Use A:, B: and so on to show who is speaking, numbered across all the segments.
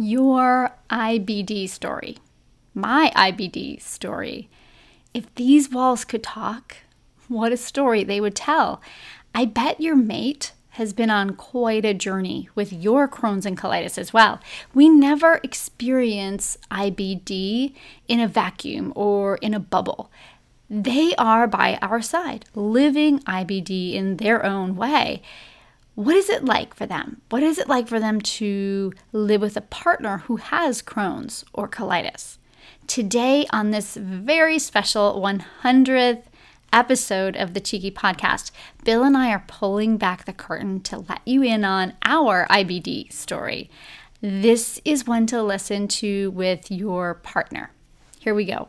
A: your IBD story, my IBD story. If these walls could talk, what a story they would tell. I bet your mate has been on quite a journey with your Crohn's and colitis as well. We never experience IBD in a vacuum or in a bubble. They are by our side, living IBD in their own way what is it like for them? What is it like for them to live with a partner who has Crohn's or colitis? Today, on this very special 100th episode of the Cheeky Podcast, Bill and I are pulling back the curtain to let you in on our IBD story. This is one to listen to with your partner. Here we go.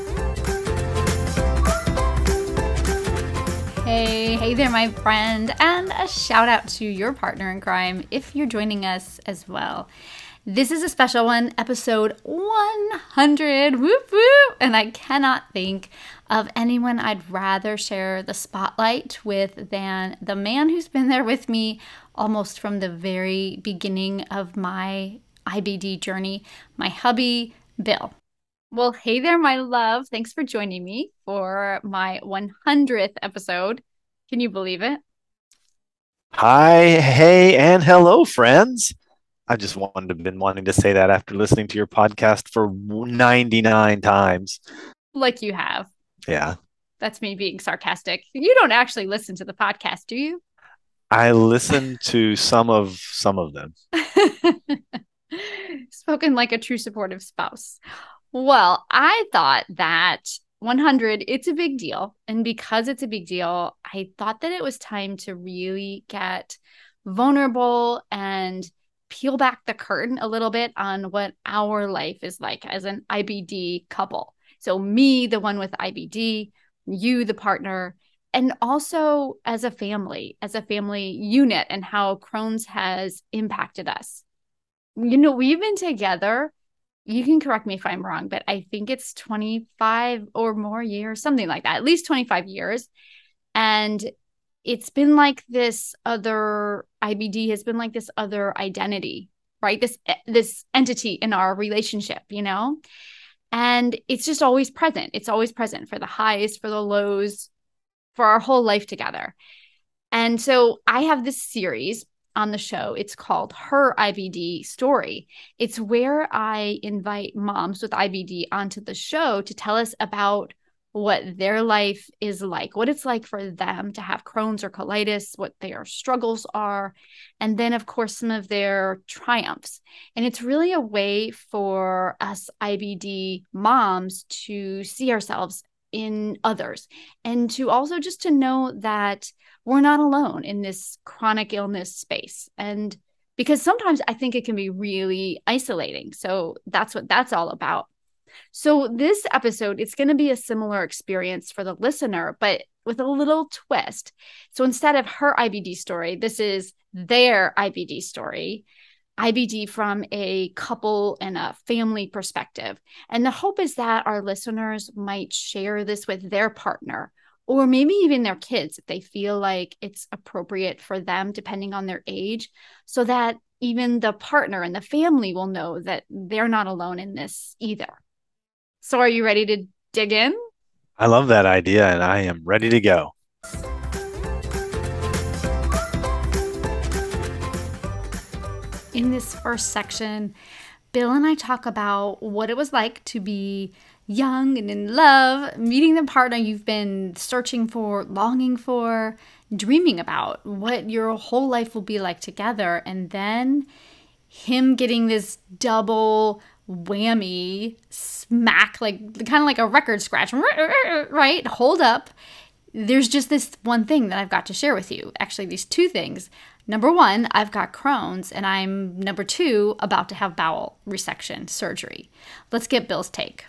A: Hey, hey there, my friend, and a shout out to your partner in crime if you're joining us as well. This is a special one, episode 100. Whoop whoop! And I cannot think of anyone I'd rather share the spotlight with than the man who's been there with me almost from the very beginning of my IBD journey, my hubby, Bill. Well, hey there, my love. Thanks for joining me for my 100th episode. Can you believe it?
B: Hi, hey, and hello, friends. I just wanted to been wanting to say that after listening to your podcast for 99 times.
A: Like you have.
B: Yeah.
A: That's me being sarcastic. You don't actually listen to the podcast, do you?
B: I listen to some of some of them.
A: Spoken like a true supportive spouse. Well, I thought that 100, it's a big deal. And because it's a big deal, I thought that it was time to really get vulnerable and peel back the curtain a little bit on what our life is like as an IBD couple. So, me, the one with IBD, you, the partner, and also as a family, as a family unit, and how Crohn's has impacted us. You know, we've been together you can correct me if I'm wrong, but I think it's 25 or more years, something like that, at least 25 years. And it's been like this other IBD has been like this other identity, right? This eh, this entity in our relationship, you know? And it's just always present. It's always present for the highs, for the lows, for our whole life together. And so I have this series on the show. It's called Her IBD Story. It's where I invite moms with IBD onto the show to tell us about what their life is like, what it's like for them to have Crohn's or colitis, what their struggles are, and then, of course, some of their triumphs. And it's really a way for us IBD moms to see ourselves in others. And to also just to know that we're not alone in this chronic illness space. And because sometimes i think it can be really isolating. So that's what that's all about. So this episode it's going to be a similar experience for the listener but with a little twist. So instead of her ibd story this is their ibd story IBD from a couple and a family perspective. And the hope is that our listeners might share this with their partner or maybe even their kids if they feel like it's appropriate for them, depending on their age, so that even the partner and the family will know that they're not alone in this either. So, are you ready to dig in?
B: I love that idea and I am ready to go.
A: In this first section, Bill and I talk about what it was like to be young and in love, meeting the partner you've been searching for, longing for, dreaming about, what your whole life will be like together. And then him getting this double whammy smack, like kind of like a record scratch, right? Hold up. There's just this one thing that I've got to share with you. Actually, these two things. Number one, I've got Crohn's, and I'm number two, about to have bowel resection surgery. Let's get Bill's take.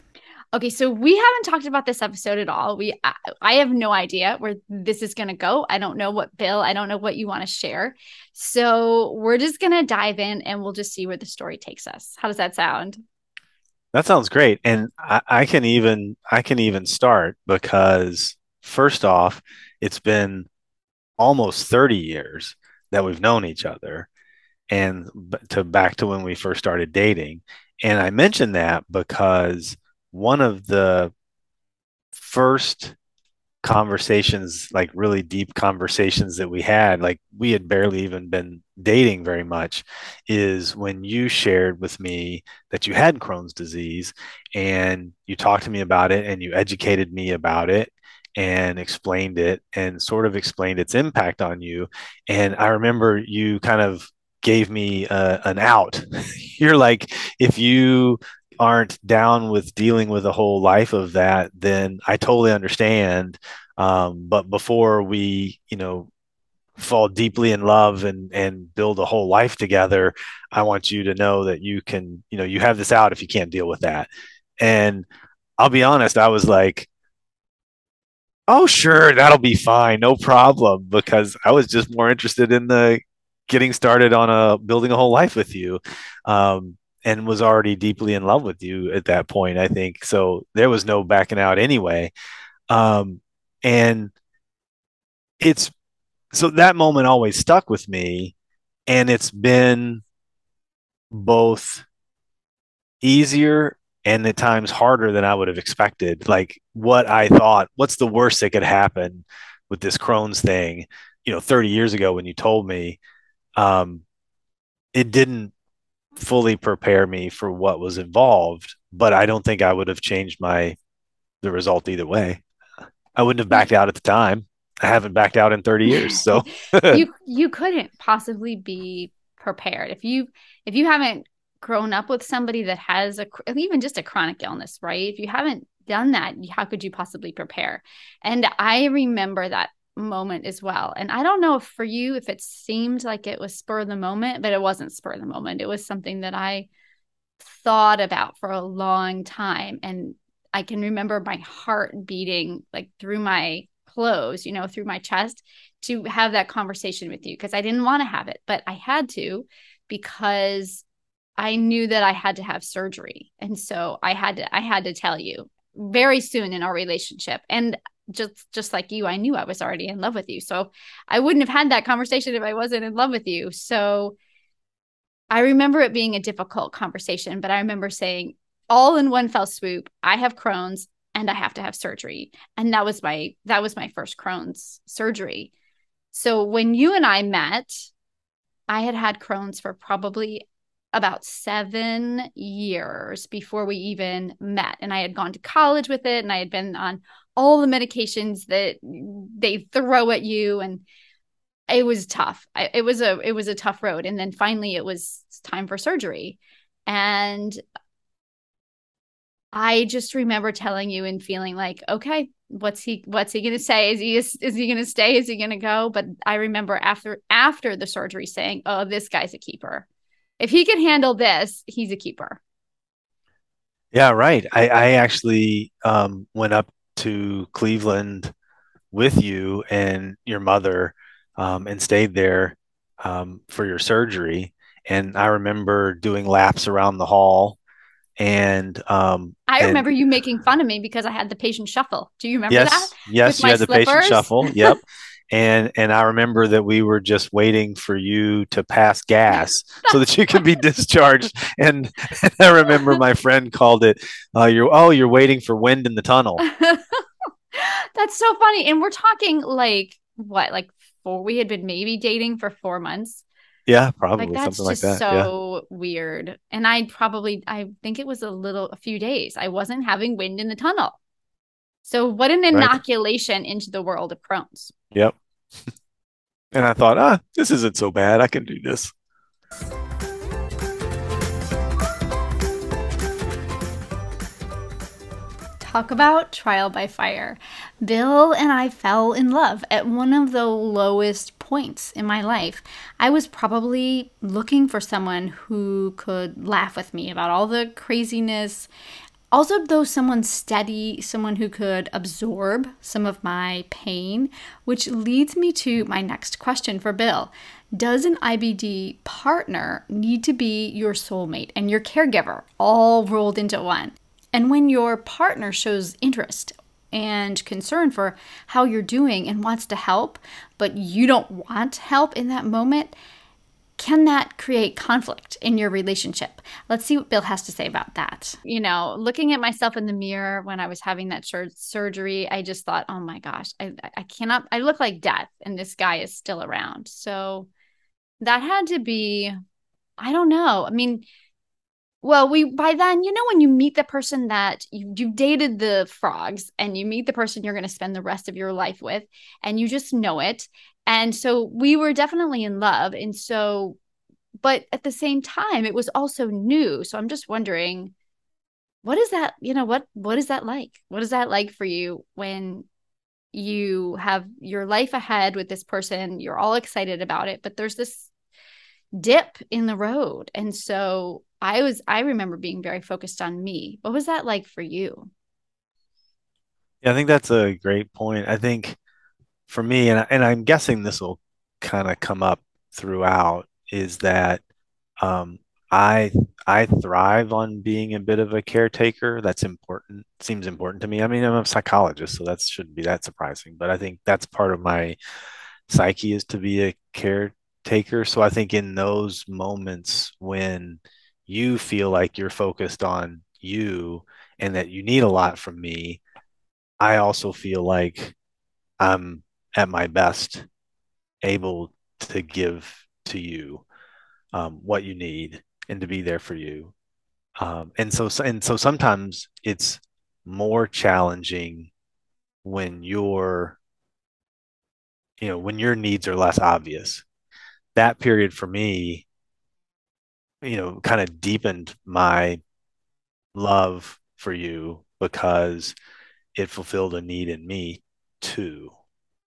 A: Okay, so we haven't talked about this episode at all. We I, I have no idea where this is going to go. I don't know what Bill, I don't know what you want to share. So, we're just going to dive in and we'll just see where the story takes us. How does that sound?
B: That sounds great. And I, I can even I can even start because first off, it's been almost 30 years that we've known each other and to back to when we first started dating. And I mention that because one of the first conversations, like really deep conversations that we had, like we had barely even been dating very much, is when you shared with me that you had Crohn's disease and you talked to me about it and you educated me about it and explained it and sort of explained its impact on you. And I remember you kind of gave me uh, an out. You're like, if you aren't down with dealing with a whole life of that, then I totally understand. Um, but before we, you know, fall deeply in love and and build a whole life together, I want you to know that you can, you know, you have this out if you can't deal with that. And I'll be honest, I was like, oh sure, that'll be fine, no problem, because I was just more interested in the getting started on a building a whole life with you. Um, and was already deeply in love with you at that point, I think. So there was no backing out anyway. Um, and it's so that moment always stuck with me. And it's been both easier and at times harder than I would have expected. Like what I thought, what's the worst that could happen with this Crohn's thing? You know, 30 years ago when you told me, um, it didn't fully prepare me for what was involved, but I don't think I would have changed my the result either way. I wouldn't have backed out at the time. I haven't backed out in 30 years. So
A: you you couldn't possibly be prepared if you if you haven't grown up with somebody that has a even just a chronic illness, right? If you haven't done that, how could you possibly prepare? And I remember that moment as well. And I don't know if for you, if it seemed like it was spur of the moment, but it wasn't spur of the moment. It was something that I thought about for a long time. And I can remember my heart beating like through my clothes, you know, through my chest to have that conversation with you because I didn't want to have it, but I had to because I knew that I had to have surgery. And so I had to I had to tell you very soon in our relationship. And just just like you i knew i was already in love with you. So i wouldn't have had that conversation if i wasn't in love with you. So i remember it being a difficult conversation but i remember saying all in one fell swoop. I have crohn's and i have to have surgery. And that was my that was my first crohn's surgery. So when you and i met i had had crohn's for probably about seven years before we even met. And I had gone to college with it and I had been on all the medications that they throw at you and it was tough. I, it was a it was a tough road. And then finally it was time for surgery. And i just remember telling you and feeling like okay what's he what's he going to say? Is he is, is he going to stay? Is he going to go? But i remember after after the surgery saying oh this guy's a keeper if he can handle this he's a keeper
B: yeah right i i actually um went up to Cleveland with you and your mother um, and stayed there um, for your surgery. And I remember doing laps around the hall. And um,
A: I remember and, you making fun of me because I had the patient shuffle. Do you remember
B: yes,
A: that?
B: Yes, you had the patient shuffle. Yep. and and I remember that we were just waiting for you to pass gas so that you could be discharged. And, and, I remember my friend called it, uh, "You're oh, you're waiting for wind in the tunnel."
A: That's so funny. And we're talking like what, like four? We had been maybe dating for four months.
B: Yeah, probably like, that's something
A: just
B: like that.
A: So yeah. weird. And I probably, I think it was a little, a few days. I wasn't having wind in the tunnel. So what an inoculation right. into the world of Crohn's.
B: Yep. and I thought, ah, this isn't so bad. I can do this.
A: Talk about trial by fire. Bill and I fell in love at one of the lowest points in my life. I was probably looking for someone who could laugh with me about all the craziness also, though, someone steady, someone who could absorb some of my pain, which leads me to my next question for Bill. Does an IBD partner need to be your soulmate and your caregiver all rolled into one? And when your partner shows interest and concern for how you're doing and wants to help, but you don't want help in that moment, can that create conflict in your relationship? Let's see what Bill has to say about that. You know, looking at myself in the mirror when I was having that sur- surgery, I just thought, oh my gosh, I, I cannot, I look like death, and this guy is still around. So that had to be, I don't know. I mean, well, we by then, you know, when you meet the person that you, you've dated the frogs and you meet the person you're going to spend the rest of your life with, and you just know it. And so we were definitely in love. And so, but at the same time, it was also new. So I'm just wondering, what is that, you know, what what is that like? What is that like for you when you have your life ahead with this person, you're all excited about it, but there's this dip in the road. And so I was, I remember being very focused on me. What was that like for you?
B: Yeah, I think that's a great point. I think for me, and, and I'm guessing this will kind of come up throughout, is that um, I I thrive on being a bit of a caretaker. That's important. Seems important to me. I mean, I'm a psychologist, so that shouldn't be that surprising. But I think that's part of my psyche is to be a caretaker. So I think in those moments when you feel like you're focused on you and that you need a lot from me, I also feel like I'm at my best able to give to you um, what you need and to be there for you. Um, and so and so sometimes it's more challenging when your you know when your needs are less obvious that period for me, you know, kind of deepened my love for you because it fulfilled a need in me too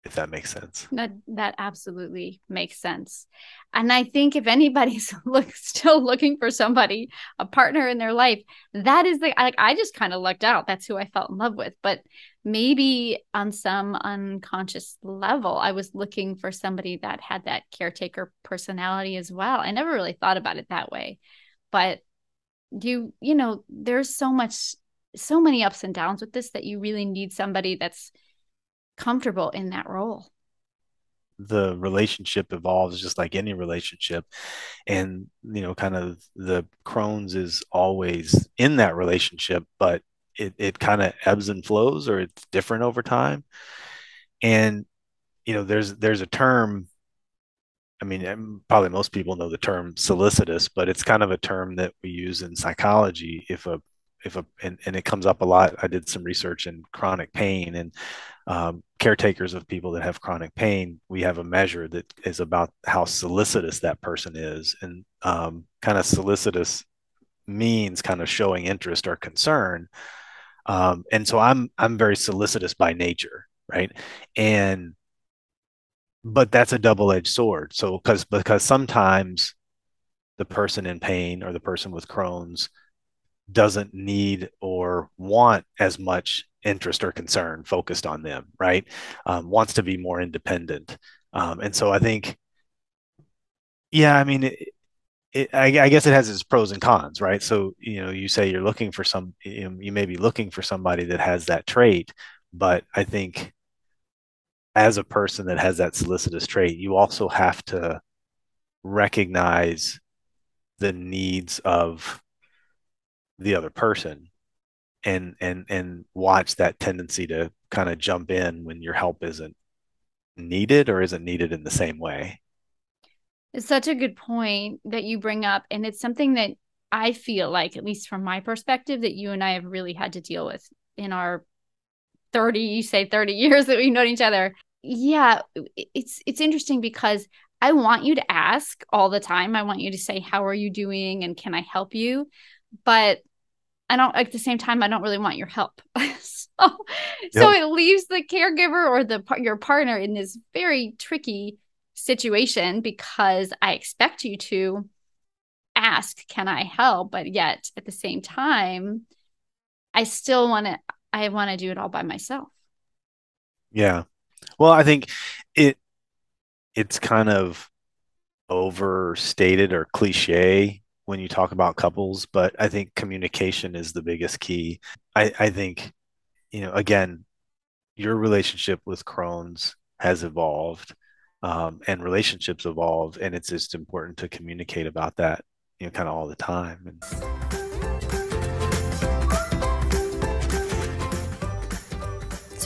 B: if that makes sense.
A: That that absolutely makes sense. And I think if anybody's look, still looking for somebody, a partner in their life, that is the like I just kind of lucked out. That's who I fell in love with. But maybe on some unconscious level, I was looking for somebody that had that caretaker personality as well. I never really thought about it that way. But you, you know, there's so much so many ups and downs with this that you really need somebody that's comfortable in that role.
B: The relationship evolves just like any relationship. And you know kind of the crohn's is always in that relationship but it, it kind of ebbs and flows or it's different over time. And you know there's there's a term i mean probably most people know the term solicitous but it's kind of a term that we use in psychology. If a if a and, and it comes up a lot i did some research in chronic pain and um, caretakers of people that have chronic pain, we have a measure that is about how solicitous that person is. And um, kind of solicitous means kind of showing interest or concern. Um, and so I'm I'm very solicitous by nature, right? And but that's a double-edged sword. So because because sometimes the person in pain or the person with Crohn's doesn't need or want as much interest or concern focused on them, right? Um, wants to be more independent. Um, and so I think, yeah, I mean, it, it, I, I, guess it has its pros and cons, right? So, you know, you say you're looking for some, you, know, you may be looking for somebody that has that trait, but I think as a person that has that solicitous trait, you also have to recognize the needs of the other person and and and watch that tendency to kind of jump in when your help isn't needed or isn't needed in the same way.
A: It's such a good point that you bring up and it's something that i feel like at least from my perspective that you and i have really had to deal with in our 30 you say 30 years that we've known each other. Yeah it's it's interesting because i want you to ask all the time. I want you to say how are you doing? And can i help you? But I don't at the same time I don't really want your help. so
B: Yep.
A: so it leaves the caregiver or the your partner in this very tricky situation because I expect you to ask, can I help? But yet at the same time, I still want to I want to do it all by myself.
B: Yeah. Well, I think it it's kind of overstated or cliche when you talk about couples, but I think communication is the biggest key. I, I think, you know, again, your relationship with Crohn's has evolved, um, and relationships evolve, and it's just important to communicate about that, you know, kind of all the time. And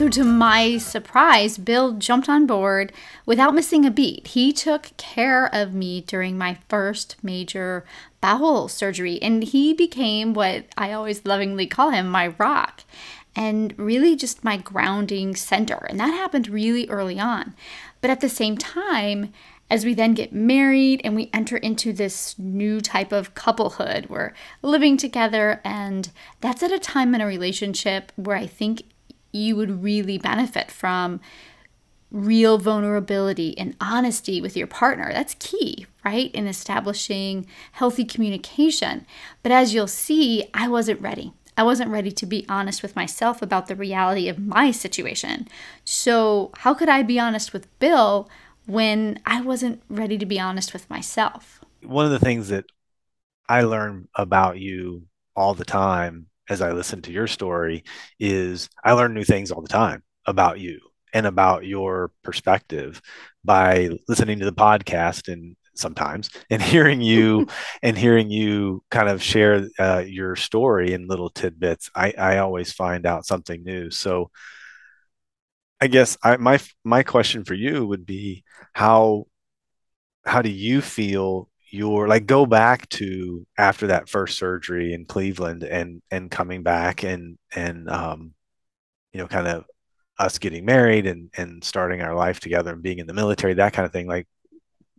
A: So, to my surprise, Bill jumped on board without missing a beat. He took care of me during my first major bowel surgery, and he became what I always lovingly call him my rock and really just my grounding center. And that happened really early on. But at the same time, as we then get married and we enter into this new type of couplehood, we're living together, and that's at a time in a relationship where I think you would really benefit from real vulnerability and honesty with your partner. That's key, right? In establishing healthy communication. But as you'll see, I wasn't ready. I wasn't ready to be honest with myself about the reality of my situation. So, how could I be honest with Bill when I wasn't ready to be honest with myself?
B: one of the things that I learn about you all the time as I listen to your story is I learn new things all the time about you and about your perspective by listening to the podcast and sometimes and hearing you and hearing you kind of share uh, your story in little tidbits. I, I always find out something new. So I guess I, my my question for you would be how how do you feel your like go back to after that first surgery in Cleveland and and coming back and and um you know kind of us getting married and and starting our life together and being in the military that kind of thing like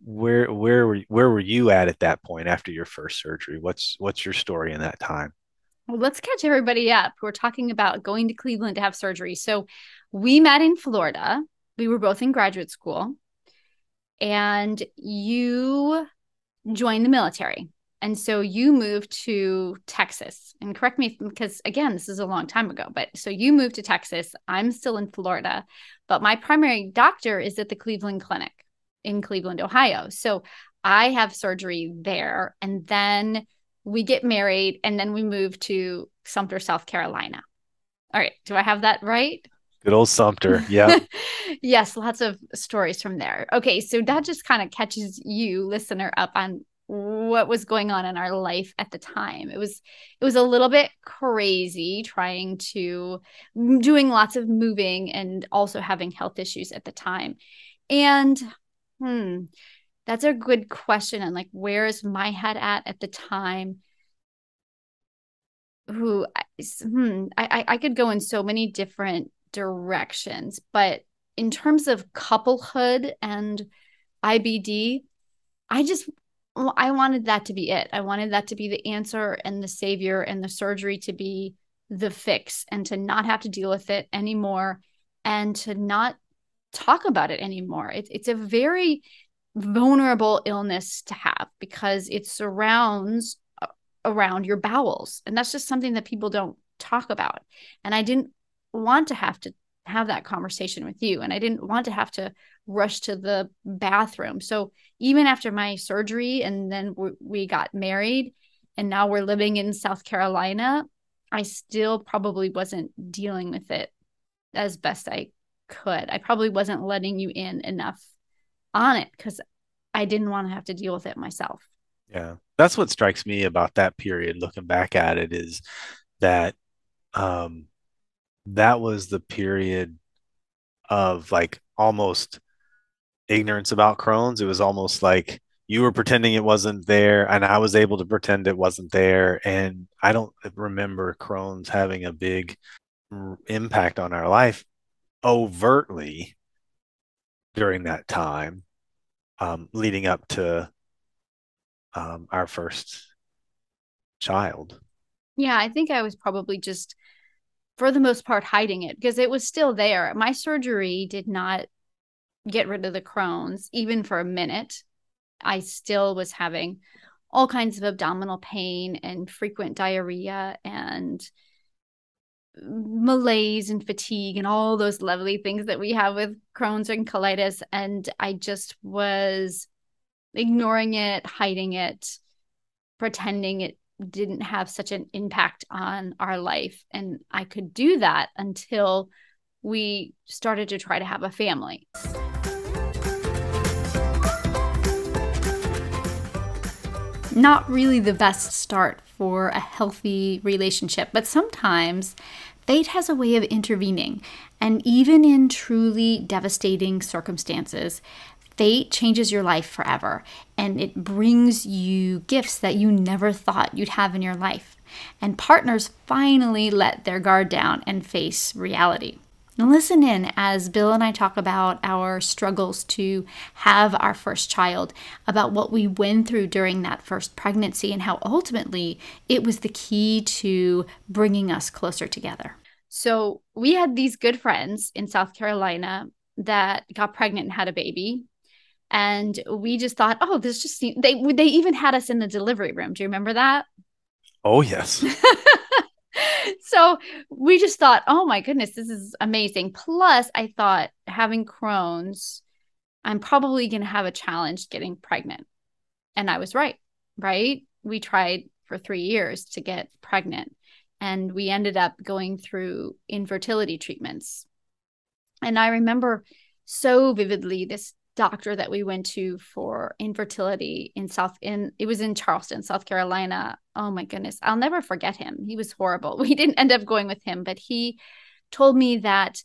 B: where where were where were you at at that point after your first surgery what's what's your story in that time
A: Well, let's catch everybody up. We're talking about going to Cleveland to have surgery. So, we met in Florida. We were both in graduate school, and you joined the military. And so you moved to Texas. And correct me because again, this is a long time ago, but so you moved to Texas. I'm still in Florida, but my primary doctor is at the Cleveland Clinic in Cleveland, Ohio. So I have surgery there. And then we get married and then we move to Sumter, South Carolina. All right. Do I have that right?
B: Good old Sumter yeah
A: yes, lots of stories from there. Okay, so that just kind of catches you, listener, up on what was going on in our life at the time. It was it was a little bit crazy trying to doing lots of moving and also having health issues at the time. And hmm, that's a good question. And like, where is my head at at the time? Who, hmm, I, I I could go in so many different directions, but in terms of couplehood and IBD, I just I wanted that to be it. I wanted that to be the answer and the savior and the surgery to be the fix and to not have to deal with it anymore and to not talk about it anymore. It, it's a very vulnerable illness to have because it surrounds uh, around your bowels. And that's just something that people don't talk about. And I didn't want to have to have that conversation with you. And I didn't want to have to rush to the bathroom. So even after my surgery and then we, we got married and now we're living in South Carolina, I still probably wasn't dealing with it as best I could. I probably wasn't letting you in enough on it because I didn't want to have to deal with it myself.
B: yeah that's what strikes me about that period looking back at it is that um that was the period of like almost ignorance about Crohn's. It was almost like you were pretending it wasn't there, and I was able to pretend it wasn't there. And I don't remember Crohn's having a big r- impact on our life overtly during that time, um, leading up to um, our first child.
A: Yeah, I think I was probably just, for the most part, hiding it because it was still there. My surgery did not get rid of the Crohn's, even for a minute. I still was having all kinds of abdominal pain and frequent diarrhea and malaise and fatigue and all those lovely things that we have with Crohn's and colitis. And I just was ignoring it, hiding it, pretending it didn't have such an impact on our life. And I could do that until we started to try to have a family. Not really the best start for a healthy relationship, but sometimes fate has a way of intervening. And even in truly devastating circumstances, fate changes your life forever and it brings you gifts that you never thought you'd have in your life. And partners finally let their guard down and face reality. Now listen in as Bill and I talk about our struggles to have our first child, about what we went through during that first pregnancy, and how ultimately it was the key to bringing us closer together. So, we had these good friends in South Carolina that got pregnant and had a baby. And we just thought, oh, this just seemed, they they even had us in the delivery room. Do you remember that?
B: Oh yes.
A: so we just thought, oh my goodness, this is amazing. Plus, I thought having Crohn's, I'm probably going to have a challenge getting pregnant. And I was right, right? We tried for three years to get pregnant, and we ended up going through infertility treatments. And I remember so vividly this doctor that we went to for infertility in South in it was in Charleston, South Carolina. Oh my goodness, I'll never forget him. He was horrible. We didn't end up going with him, but he told me that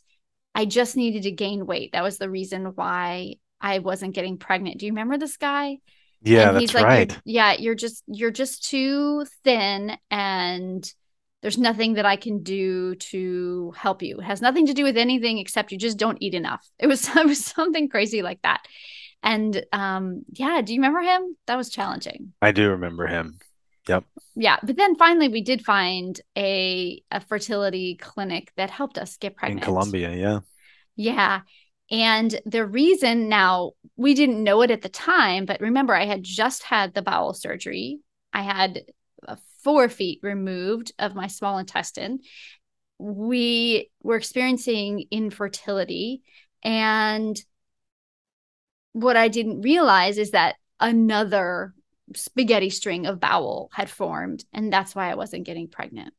A: I just needed to gain weight. That was the reason why I wasn't getting pregnant. Do you remember this guy?
B: Yeah, and that's he's like, right.
A: You're, yeah, you're just you're just too thin and there's nothing that I can do to help you. It has nothing to do with anything except you just don't eat enough. It was, it was something crazy like that. And um, yeah, do you remember him? That was challenging.
B: I do remember him. Yep.
A: Yeah, but then finally we did find a a fertility clinic that helped us get pregnant
B: in Columbia. Yeah.
A: Yeah. And the reason now we didn't know it at the time, but remember I had just had the bowel surgery. I had a four feet removed of my small intestine. We were experiencing infertility. And what I didn't realize is that another spaghetti string of bowel had formed. And that's why I wasn't getting pregnant.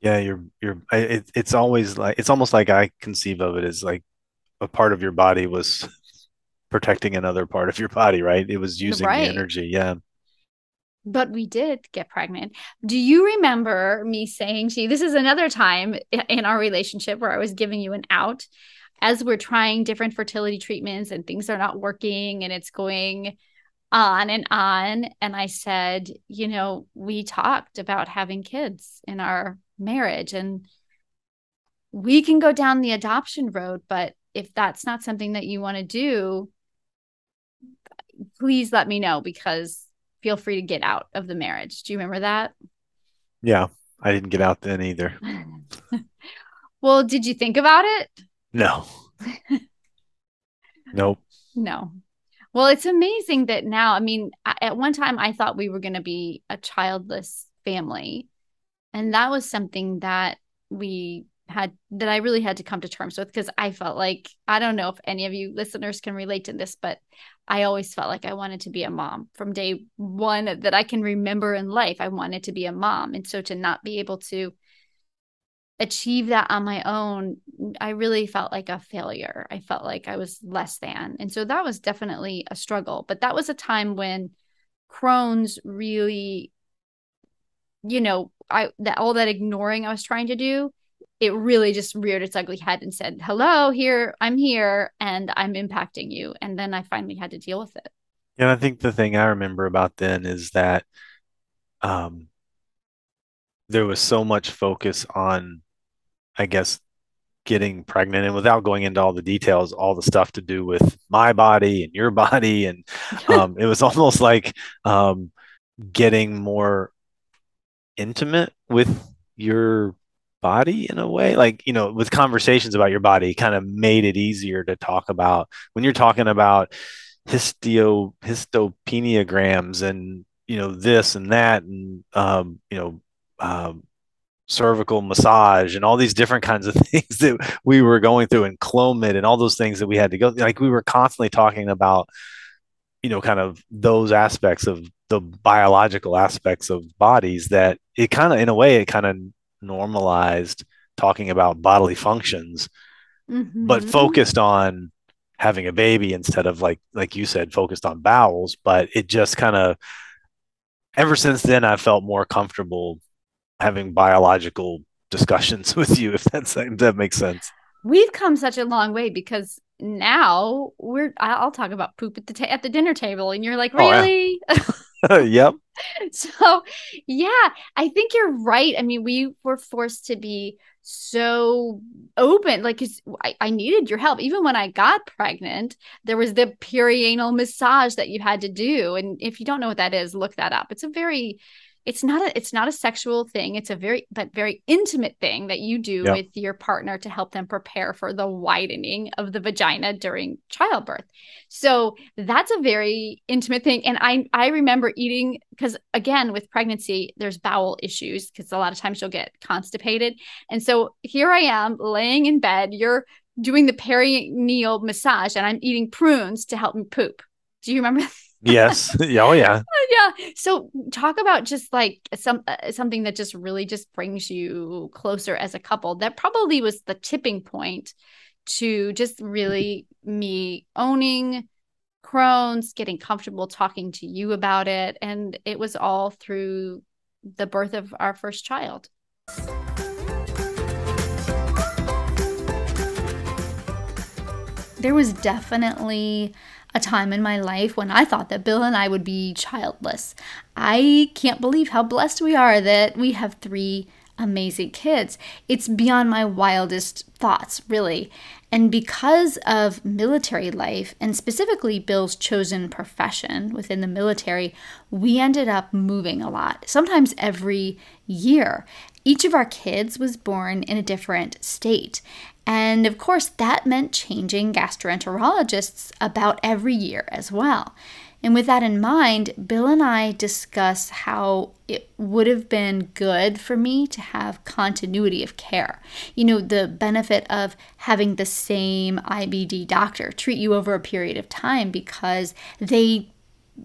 B: Yeah, you're, you're, it, it's always like, it's almost like I conceive of it as like a part of your body was protecting another part of your body, right? It was using right. the energy. Yeah
A: but we did get pregnant. Do you remember me saying to you, this is another time in our relationship where I was giving you an out as we're trying different fertility treatments and things are not working and it's going on and on. And I said, you know, we talked about having kids in our marriage and we can go down the adoption road, but if that's not something that you want to do, please let me know because feel free to get out of the marriage. Do you remember that?
B: Yeah, I didn't get out then either.
A: well, did you think about it?
B: No. nope.
A: No. Well, it's amazing that now, I mean, at one time I thought we were going to be a childless family. And that was something that we had that I really had to come to terms with because I felt like I don't know if any of you listeners can relate to this, but I always felt like I wanted to be a mom from day one that I can remember in life. I wanted to be a mom. And so to not be able to achieve that on my own, I really felt like a failure. I felt like I was less than. And so that was definitely a struggle. But that was a time when Crohn's really, you know, I that all that ignoring I was trying to do it really just reared its ugly head and said, Hello, here, I'm here, and I'm impacting you. And then I finally had to deal with it.
B: And I think the thing I remember about then is that um, there was so much focus on, I guess, getting pregnant and without going into all the details, all the stuff to do with my body and your body. And um, it was almost like um, getting more intimate with your body in a way? Like you know with conversations about your body kind of made it easier to talk about when you're talking about histio hysterosalpingograms and you know this and that and um, you know um, cervical massage and all these different kinds of things that we were going through and clomid and all those things that we had to go like we were constantly talking about you know kind of those aspects of the biological aspects of bodies that it kind of in a way it kind of normalized talking about bodily functions, mm-hmm. but focused on having a baby instead of like like you said, focused on bowels. But it just kind of ever since then I felt more comfortable having biological discussions with you, if that's if that makes sense.
A: We've come such a long way because now we're I'll talk about poop at the ta- at the dinner table and you're like, "Really?"
B: Oh, yeah. yep.
A: so yeah i think you're right i mean we were forced to be so open like I, I needed your help even when i got pregnant there was the perineal massage that you had to do and if you don't know what that is look that up it's a very it's not a it's not a sexual thing. It's a very but very intimate thing that you do with your partner to help them prepare for the widening of the vagina during childbirth. So that's a very intimate thing. And i i remember eating because again with pregnancy there's bowel issues because a lot of times you'll get constipated. And so here i am laying in bed you're doing the perineal massage and i'm eating prunes to help me poop. Do you remember
B: yes. Oh yeah.
A: yeah. So talk about just like some uh, something that just really just brings you closer as a couple. That probably was the tipping point to just really me owning Crohn's, getting comfortable talking to you about it, and it was all through the birth of our first child. There was definitely a time in my life when I thought that Bill and I would be childless. I can't believe how blessed we are that we have three amazing kids. It's beyond my wildest thoughts, really. And because of military life, and specifically Bill's chosen profession within the military, we ended up moving a lot, sometimes every year. Each of our kids was born in a different state. And of course, that meant changing gastroenterologists about every year as well. And with that in mind, Bill and I discuss how it would have been good for me to have continuity of care. You know, the benefit of having the same IBD doctor treat you over a period of time because they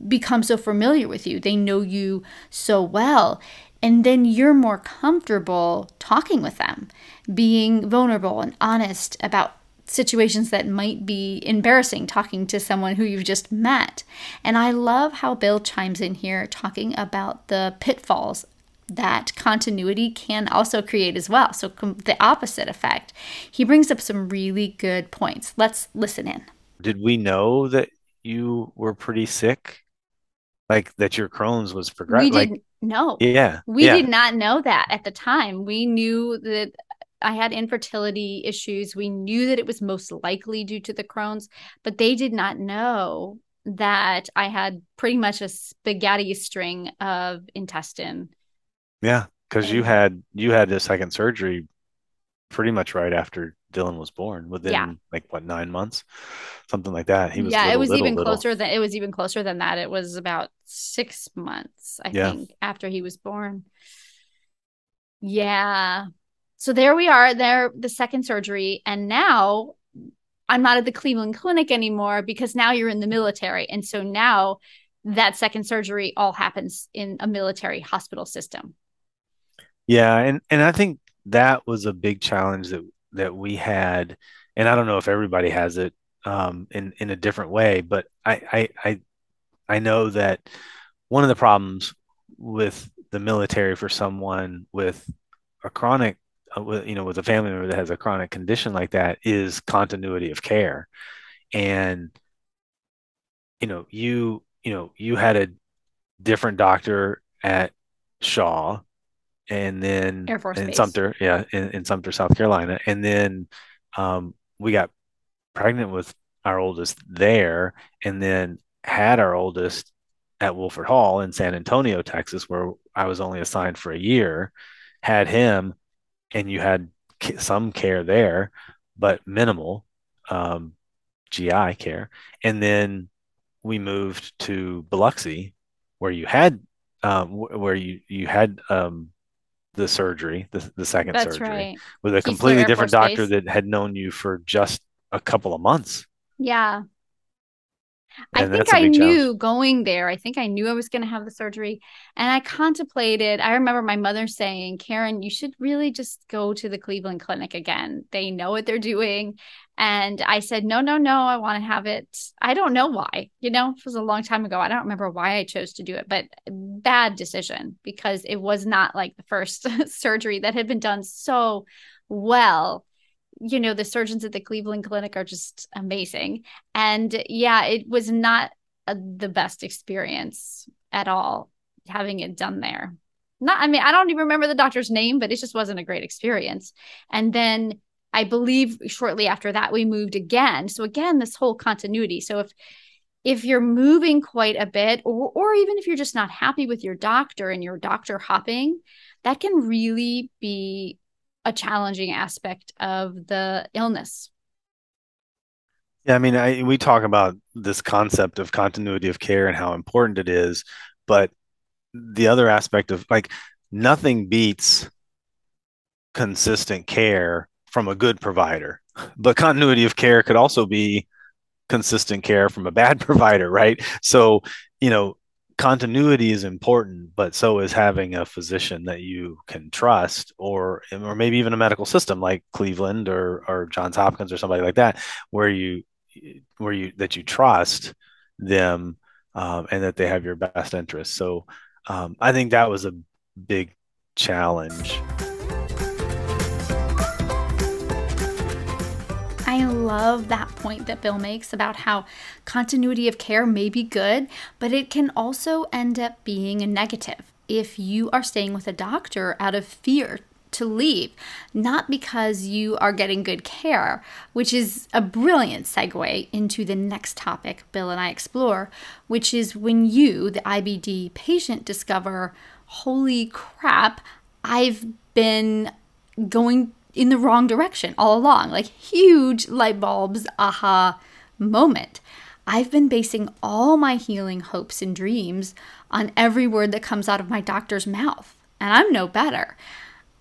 A: become so familiar with you, they know you so well. And then you're more comfortable talking with them, being vulnerable and honest about situations that might be embarrassing talking to someone who you've just met. And I love how Bill chimes in here talking about the pitfalls that continuity can also create as well. So, com- the opposite effect. He brings up some really good points. Let's listen in.
B: Did we know that you were pretty sick? Like that your Crohn's was progressing?
A: We didn't. No.
B: Yeah.
A: We
B: yeah.
A: did not know that at the time. We knew that I had infertility issues. We knew that it was most likely due to the Crohn's, but they did not know that I had pretty much a spaghetti string of intestine.
B: Yeah, because you had you had the second surgery pretty much right after Dylan was born, within yeah. like what nine months, something like that.
A: He was yeah, little, it was little, even little. closer than it was even closer than that. It was about six months, I yeah. think, after he was born. Yeah. So there we are, there the second surgery, and now I'm not at the Cleveland Clinic anymore because now you're in the military, and so now that second surgery all happens in a military hospital system.
B: Yeah, and and I think that was a big challenge that that we had, and I don't know if everybody has it um, in in a different way, but I, I I know that one of the problems with the military for someone with a chronic uh, with, you know with a family member that has a chronic condition like that is continuity of care. And you know you you know you had a different doctor at Shaw and then
A: Air Force
B: in
A: Base.
B: Sumter, yeah, in, in Sumter, South Carolina, and then um, we got pregnant with our oldest there, and then had our oldest at Wilford Hall in San Antonio, Texas, where I was only assigned for a year, had him and you had some care there, but minimal um, GI care. And then we moved to Biloxi, where you had um, where you you had um, the surgery, the, the second
A: That's
B: surgery,
A: right.
B: with a
A: Keesler
B: completely different
A: Force
B: doctor
A: Base.
B: that had known you for just a couple of months.
A: Yeah. I think
B: I a
A: I
B: big challenge.
A: knew going there. I think I knew I was going to have the surgery. And I contemplated, I remember my mother saying, Karyn, you should really just go to the Cleveland Clinic again. They know what they're doing. And I said, no, no, no, I want to have it. I don't know why. You know, it was a long time ago. I don't remember why I chose to do it, but bad decision because it was not like the first surgery that had been done so well you know, the surgeons at the Cleveland Clinic are just amazing. And yeah, it was not a, the best experience at all having it done there. Not, I mean, I don't even remember the doctor's name, but it just wasn't a great experience. And then I believe shortly after that, we moved again. So again, this whole continuity. So if, if you're moving quite a bit, or, or even if you're just not happy with your doctor and your doctor hopping, that can really be a challenging aspect of the illness.
B: Yeah, I mean, I, we talk about this concept of continuity of care and how important it is, but the other aspect of like nothing beats consistent care from a good provider, but continuity of care could also be consistent care from a bad provider, right? So, you know, continuity is important, but so is having a physician that you can trust, or or maybe even a medical system like Cleveland or or Johns Hopkins or somebody like that, where you where you that you trust them um, and that they have your best interest. So um, I think that was a big challenge.
A: Love that point that Bill makes about how continuity of care may be good, but it can also end up being a negative if you are staying with a doctor out of fear to leave, not because you are getting good care, which is a brilliant segue into the next topic Bill and I explore, which is when you, the IBD patient, discover, holy crap, I've been going in the wrong direction all along. Like huge light bulbs, aha moment. I've been basing all my healing hopes and dreams on every word that comes out of my doctor's mouth, and I'm no better.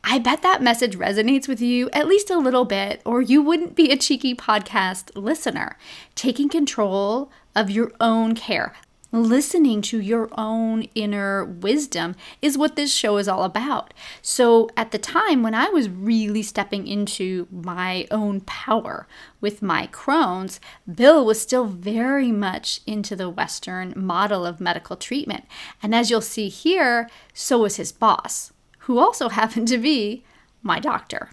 A: I bet that message resonates with you at least a little bit, or you wouldn't be a cheeky podcast listener. Taking control of your own care, listening to your own inner wisdom is what this show is all about. So, at the time when I was really stepping into my own power with my Crohn's, Bill was still very much into the Western model of medical treatment. And as you'll see here, so was his boss, who also happened to be my doctor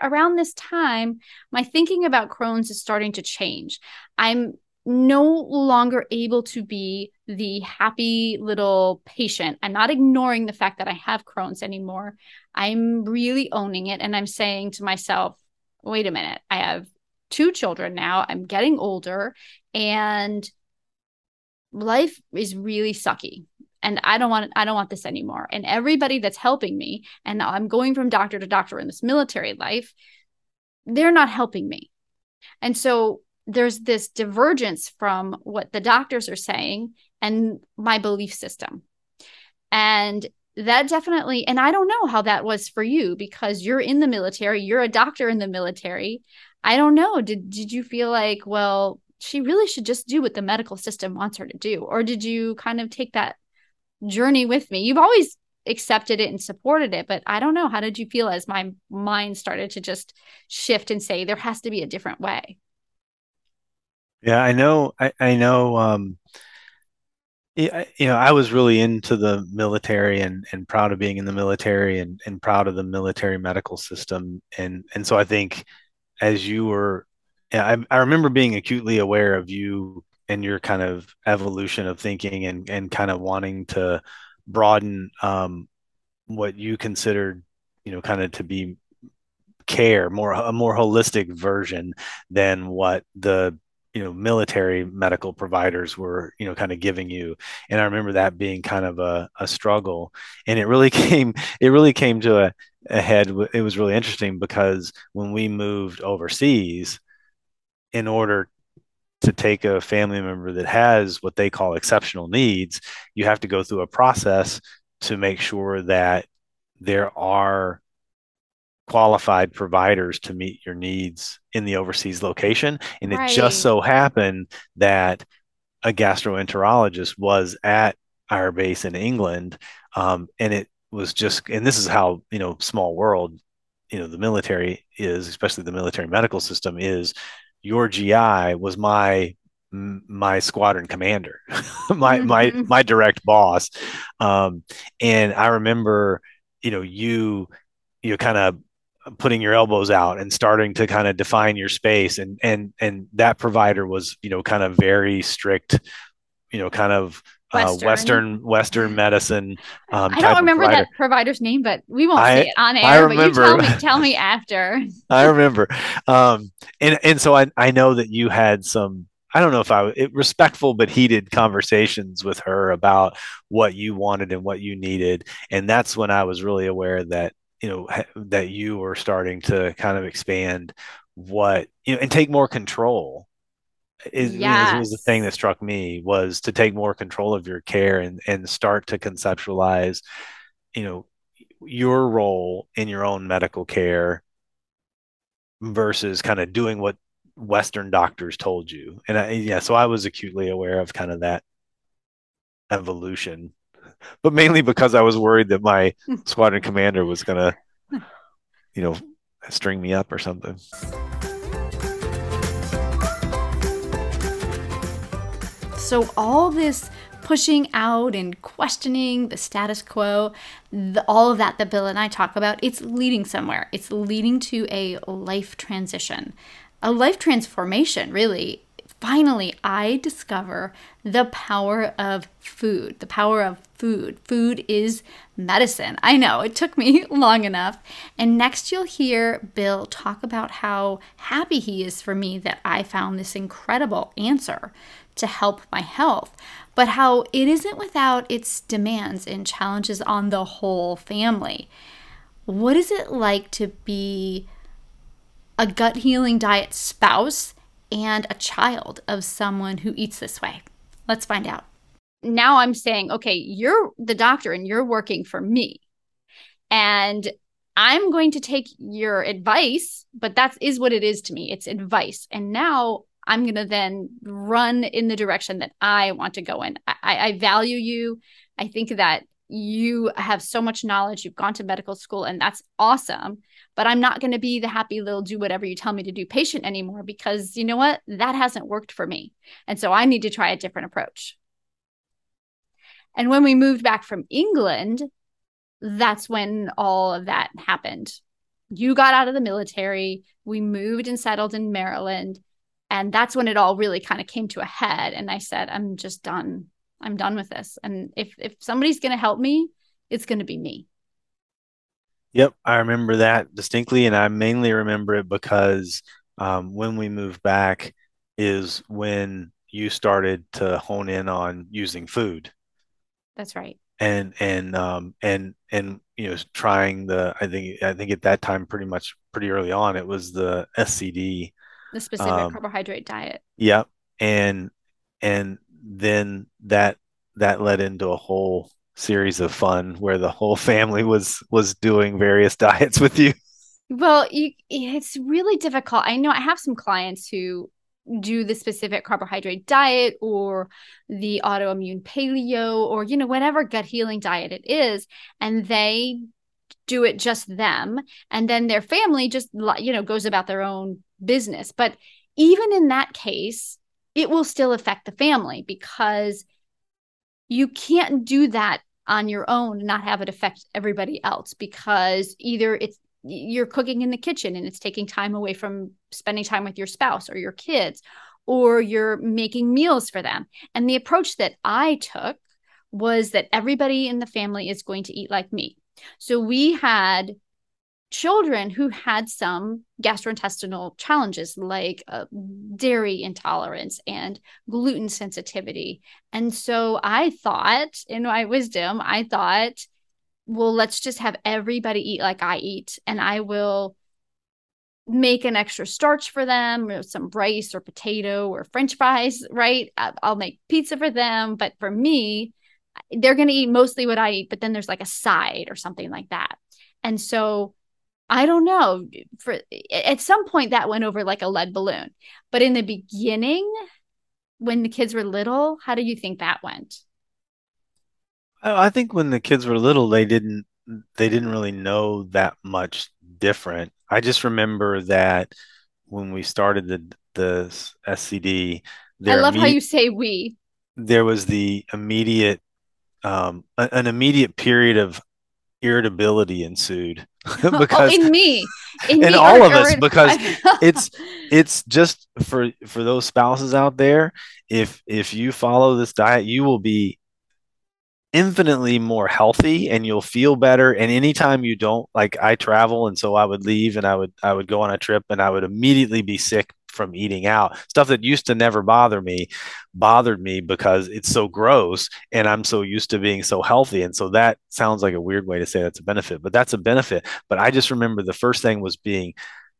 A: around this time, my thinking about Crohn's is starting to change. I'm no longer able to be the happy little patient. I'm not ignoring the fact that I have Crohn's anymore. I'm really owning it. And I'm saying to myself, wait a minute, I have two children now. I'm getting older and life is really sucky and i don't want i don't want this anymore and everybody that's helping me and i'm going from doctor to doctor in this military life they're not helping me and so there's this divergence from what the doctors are saying and my belief system. And that definitely, and I don't know how that was for you because you're in the military, you're a doctor in the military. I don't know. Did did you feel like, well, she really should just do what the medical system wants her to do? Or did you kind of take that journey with me? You've always accepted it and supported it, but I don't know. How did you feel as my mind started to just shift and say there has to be a different way?
B: Yeah, I know. I, I know. Um, you know, I was really into the military and, and proud of being in the military and, and proud of the military medical system. And and so I think as you were, I, I remember being acutely aware of you and your kind of evolution of thinking and, and kind of wanting to broaden um, what you considered, you know, kind of to be care, more a more holistic version than what the you know military medical providers were you know kind of giving you. And i remember that being kind of a, a struggle. And it really came it really came to a a head. It was really interesting because when we moved overseas, in order to take a family member that has what they call exceptional needs, you have to go through a process to make sure that there are qualified providers to meet your needs in the overseas location. And right. it just so happened that a gastroenterologist was at our base in England. Um, and it was just, and this is how, you know, small world, you know, the military is, especially the military medical system is your GI was my my squadron commander, my my mm-hmm. my direct boss, um, and I remember, you know, you you kind of putting your elbows out and starting to kind of define your space, and and and that provider was, you know, kind of very strict, you know, kind of Western. Uh, Western Western medicine.
A: Um, I don't remember that provider's name, but we won't I, say it on air. I remember, but you tell me, tell me after.
B: I remember, um, and and so I I know that you had some. I don't know if I it, respectful but heated conversations with her about what you wanted and what you needed, and that's when I was really aware that you know that you were starting to kind of expand what you know and take more control. Is, yes. was the thing that struck me was to take more control of your care and and start to conceptualize you know your role in your own medical care versus kind of doing what western doctors told you. And I, yeah so i was acutely aware of kind of that evolution but mainly because i was worried that my squadron commander was going to you know string me up or something
A: So, all this pushing out and questioning the status quo, the, all of that that Bill and I talk about, it's leading somewhere. It's leading to a life transition, a life transformation, really. Finally, I discover the power of food, the power of food. Food is medicine. I know it took me long enough. And next, you'll hear Bill talk about how happy he is for me that I found this incredible answer to help my health, but how it isn't without its demands and challenges on the whole family. What is it like to be a gut healing diet spouse and a child of someone who eats this way? Let's find out. Now I'm saying, okay, you're the doctor and you're working for me. And I'm going to take your advice, but that is what it is to me. It's advice. And now I'm going to then run in the direction that I want to go in. I, I value you. I think that you have so much knowledge. You've gone to medical school, and that's awesome. But I'm not going to be the happy little do whatever you tell me to do patient anymore because you know what? That hasn't worked for me. And so I need to try a different approach. And when we moved back from England, that's when all of that happened. You got out of the military. We moved and settled in Maryland and that's when it all really kind of came to a head and i said i'm just done i'm done with this and if if somebody's going to help me it's going to be me
B: yep i remember that distinctly and i mainly remember it because um, when we moved back is when you started to hone in on using food
A: that's right
B: and and um and and you know trying the i think i think at that time pretty much pretty early on it was the scd
A: the specific um, carbohydrate diet.
B: Yep. And and then that that led into a whole series of fun where the whole family was was doing various diets with you.
A: Well, you, it's really difficult. I know I have some clients who do the specific carbohydrate diet or the autoimmune paleo or you know whatever gut healing diet it is and they do it just them and then their family just you know goes about their own business. But even in that case, it will still affect the family because you can't do that on your own and not have it affect everybody else because either it's you're cooking in the kitchen and it's taking time away from spending time with your spouse or your kids or you're making meals for them. And the approach that I took was that everybody in the family is going to eat like me. So we had children who had some gastrointestinal challenges like uh, dairy intolerance and gluten sensitivity. And so I thought, in my wisdom, I thought well, let's just have everybody eat like I eat, and I will make an extra starch for them, some rice or potato or french fries, right? I'll make pizza for them. But for me, they're going to eat mostly what I eat, but then there's like a side or something like that. And so I don't know. For at some point that went over like a lead balloon. But in the beginning, when the kids were little, how do you think that went?
B: I think when the kids were little, they didn't they didn't really know that much different. I just remember that when we started the the SCD,
A: I love how you say we.
B: There was the immediate um, an immediate period of irritability ensued oh,
A: because oh, in me.
B: In, in me, all of us because it's it's just for for those spouses out there if if you follow this diet you will be infinitely more healthy and you'll feel better. And anytime you don't like I travel and so I would leave and I would I would go on a trip and I would immediately be sick from eating out stuff that used to never bother me bothered me because it's so gross and I'm so used to being so healthy and so that sounds like a weird way to say that's a benefit but that's a benefit but I just remember the first thing was being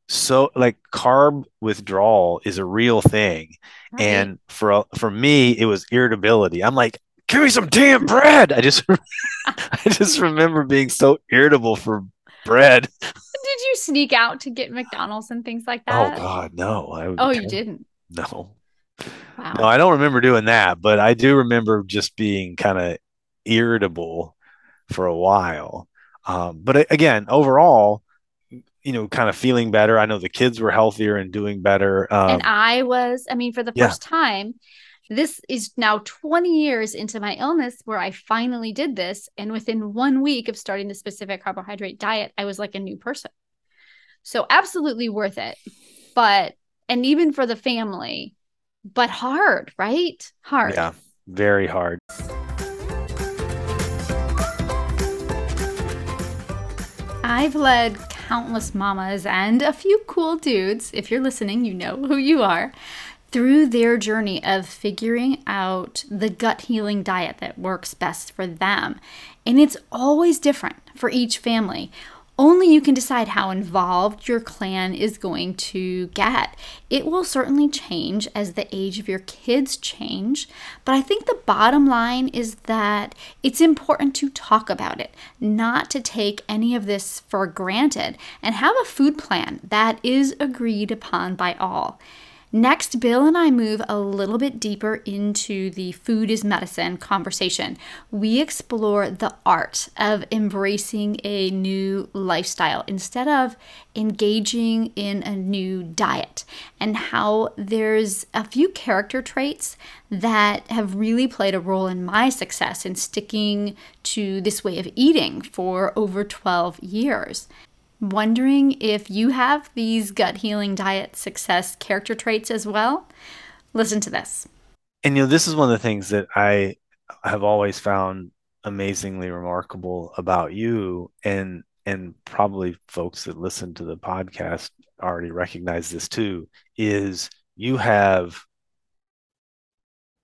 B: so like carb withdrawal is a real thing right. and for for me it was irritability i'm like give me some damn bread. I just I just remember being so irritable for bread.
A: Did you sneak out to get McDonald's and things like
B: oh, that? Oh God, no.
A: I oh, you didn't.
B: No. Wow. No, I don't remember doing that, but I do remember just being kind of irritable for a while. Um, but again, overall, you know, kind of feeling better. I know the kids were healthier and doing better.
A: Um, and I was, I mean, for the first yeah. time, this is now 20 years into my illness where I finally did this. And within one week of starting the specific carbohydrate diet, I was like a new person. So, absolutely worth it. But, and even for the family, but hard, right? Hard.
B: Yeah, very hard.
A: I've led countless mamas and a few cool dudes. If you're listening, you know who you are through their journey of figuring out the gut healing diet that works best for them. And it's always different for each family. Only you can decide how involved your clan is going to get. It will certainly change as the age of your kids change, but I think the bottom line is that it's important to talk about it, not to take any of this for granted, and have a food plan that is agreed upon by all. Next, Bill and I move a little bit deeper into the food is medicine conversation. We explore the art of embracing a new lifestyle instead of engaging in a new diet, and how there's a few character traits that have really played a role in my success in sticking to this way of eating for over 12 years wondering if you have these gut healing diet success character traits as well? Listen to this.
B: And you know, this is one of the things that I have always found amazingly remarkable about you and and probably folks that listen to the podcast already recognize this too is you have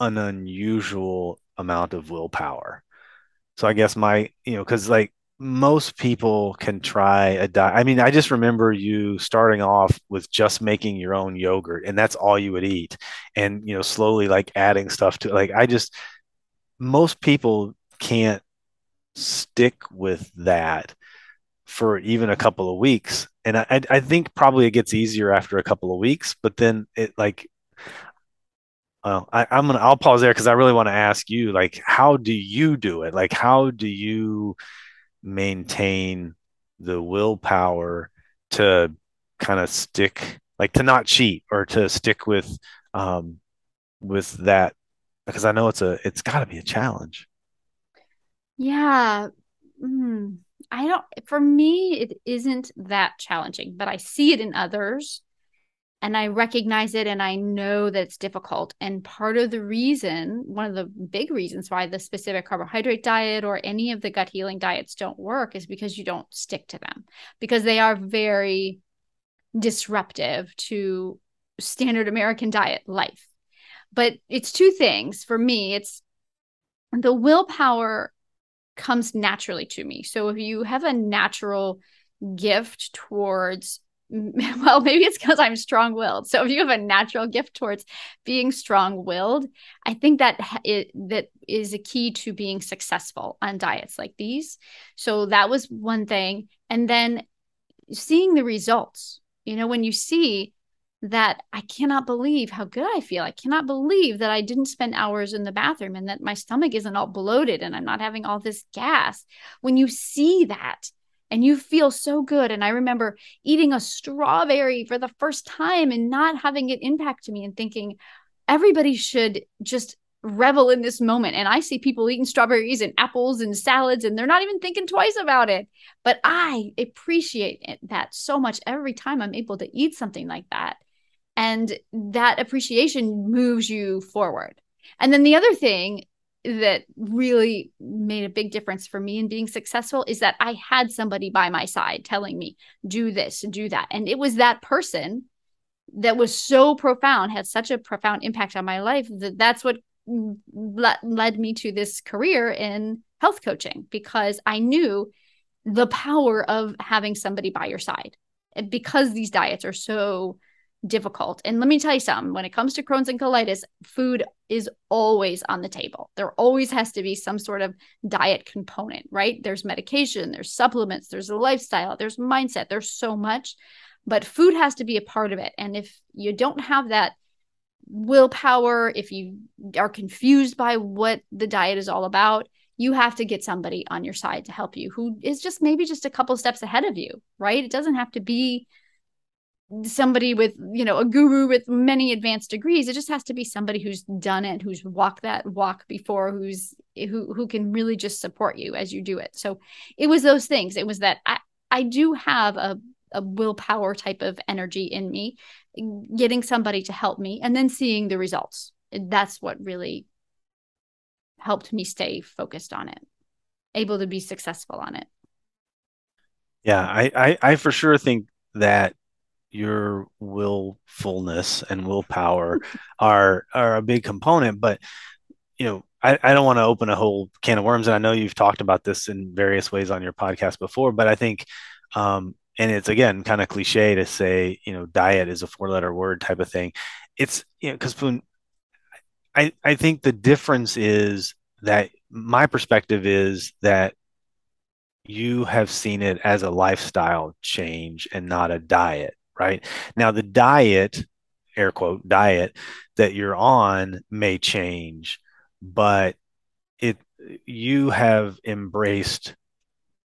B: an unusual amount of willpower. So I guess my, you know, because like most people can try a diet. I mean, I just remember you starting off with just making your own yogurt and that's all you would eat. And, you know, slowly like adding stuff to like, I just, most people can't stick with that for even a couple of weeks. And I, I think probably it gets easier after a couple of weeks, but then it like, well, I, I'm gonna, I'll pause there because I really want to ask you, like, how do you do it? Like, how do you, maintain the willpower to kind of stick like to not cheat or to stick with um with that because I know it's a it's got to be a challenge.
A: Yeah. Mm, I don't for me it isn't that challenging, but I see it in others and I recognize it and I know that it's difficult. And part of the reason, one of the big reasons why the specific carbohydrate diet or any of the gut healing diets don't work is because you don't stick to them, because they are very disruptive to standard American diet life. But it's two things for me it's the willpower comes naturally to me. So if you have a natural gift towards well, maybe it's because I'm strong willed. So if you have a natural gift towards being strong willed, I think that it, that is a key to being successful on diets like these. So that was one thing. And then seeing the results, you know, when you see that I cannot believe how good I feel. I cannot believe that I didn't spend hours in the bathroom and that my stomach isn't all bloated and I'm not having all this gas. When you see that, and you feel so good. And I remember eating a strawberry for the first time and not having it impact me and thinking everybody should just revel in this moment. And I see people eating strawberries and apples and salads and they're not even thinking twice about it. But I appreciate that so much every time I'm able to eat something like that. And that appreciation moves you forward. And then the other thing that really made a big difference for me in being successful is that I had somebody by my side telling me, do this, do that. And it was that person that was so profound, had such a profound impact on my life that that's what le- led me to this career in health coaching because I knew the power of having somebody by your side. Because these diets are so difficult. And let me tell you something when it comes to Crohn's and colitis, food is always on the table. There always has to be some sort of diet component, right? There's medication, there's supplements, there's a lifestyle, there's mindset, there's so much, but food has to be a part of it. And if you don't have that willpower, if you are confused by what the diet is all about, you have to get somebody on your side to help you who is just maybe just a couple steps ahead of you, right? It doesn't have to be somebody with you know a guru with many advanced degrees. It just has to be somebody who's done it who's walked that walk before who's who who can really just support you as you do it. So it was those things. It was that i i do have a a willpower type of energy in me getting somebody to help me and then seeing the results. That's what really helped me stay focused on it able to be successful on it.
B: Yeah i i, I for sure think that your willfulness and willpower are are a big component but you know I, I don't want to open a whole can of worms and i know you've talked about this in various ways on your podcast before but i think um, and it's again kind of cliche to say you know diet is a four letter word type of thing. It's you know because i i think the difference is that my perspective is that you have seen it as a lifestyle change and not a diet right? Now, the diet, air quote, diet that you're on may change, but it you have embraced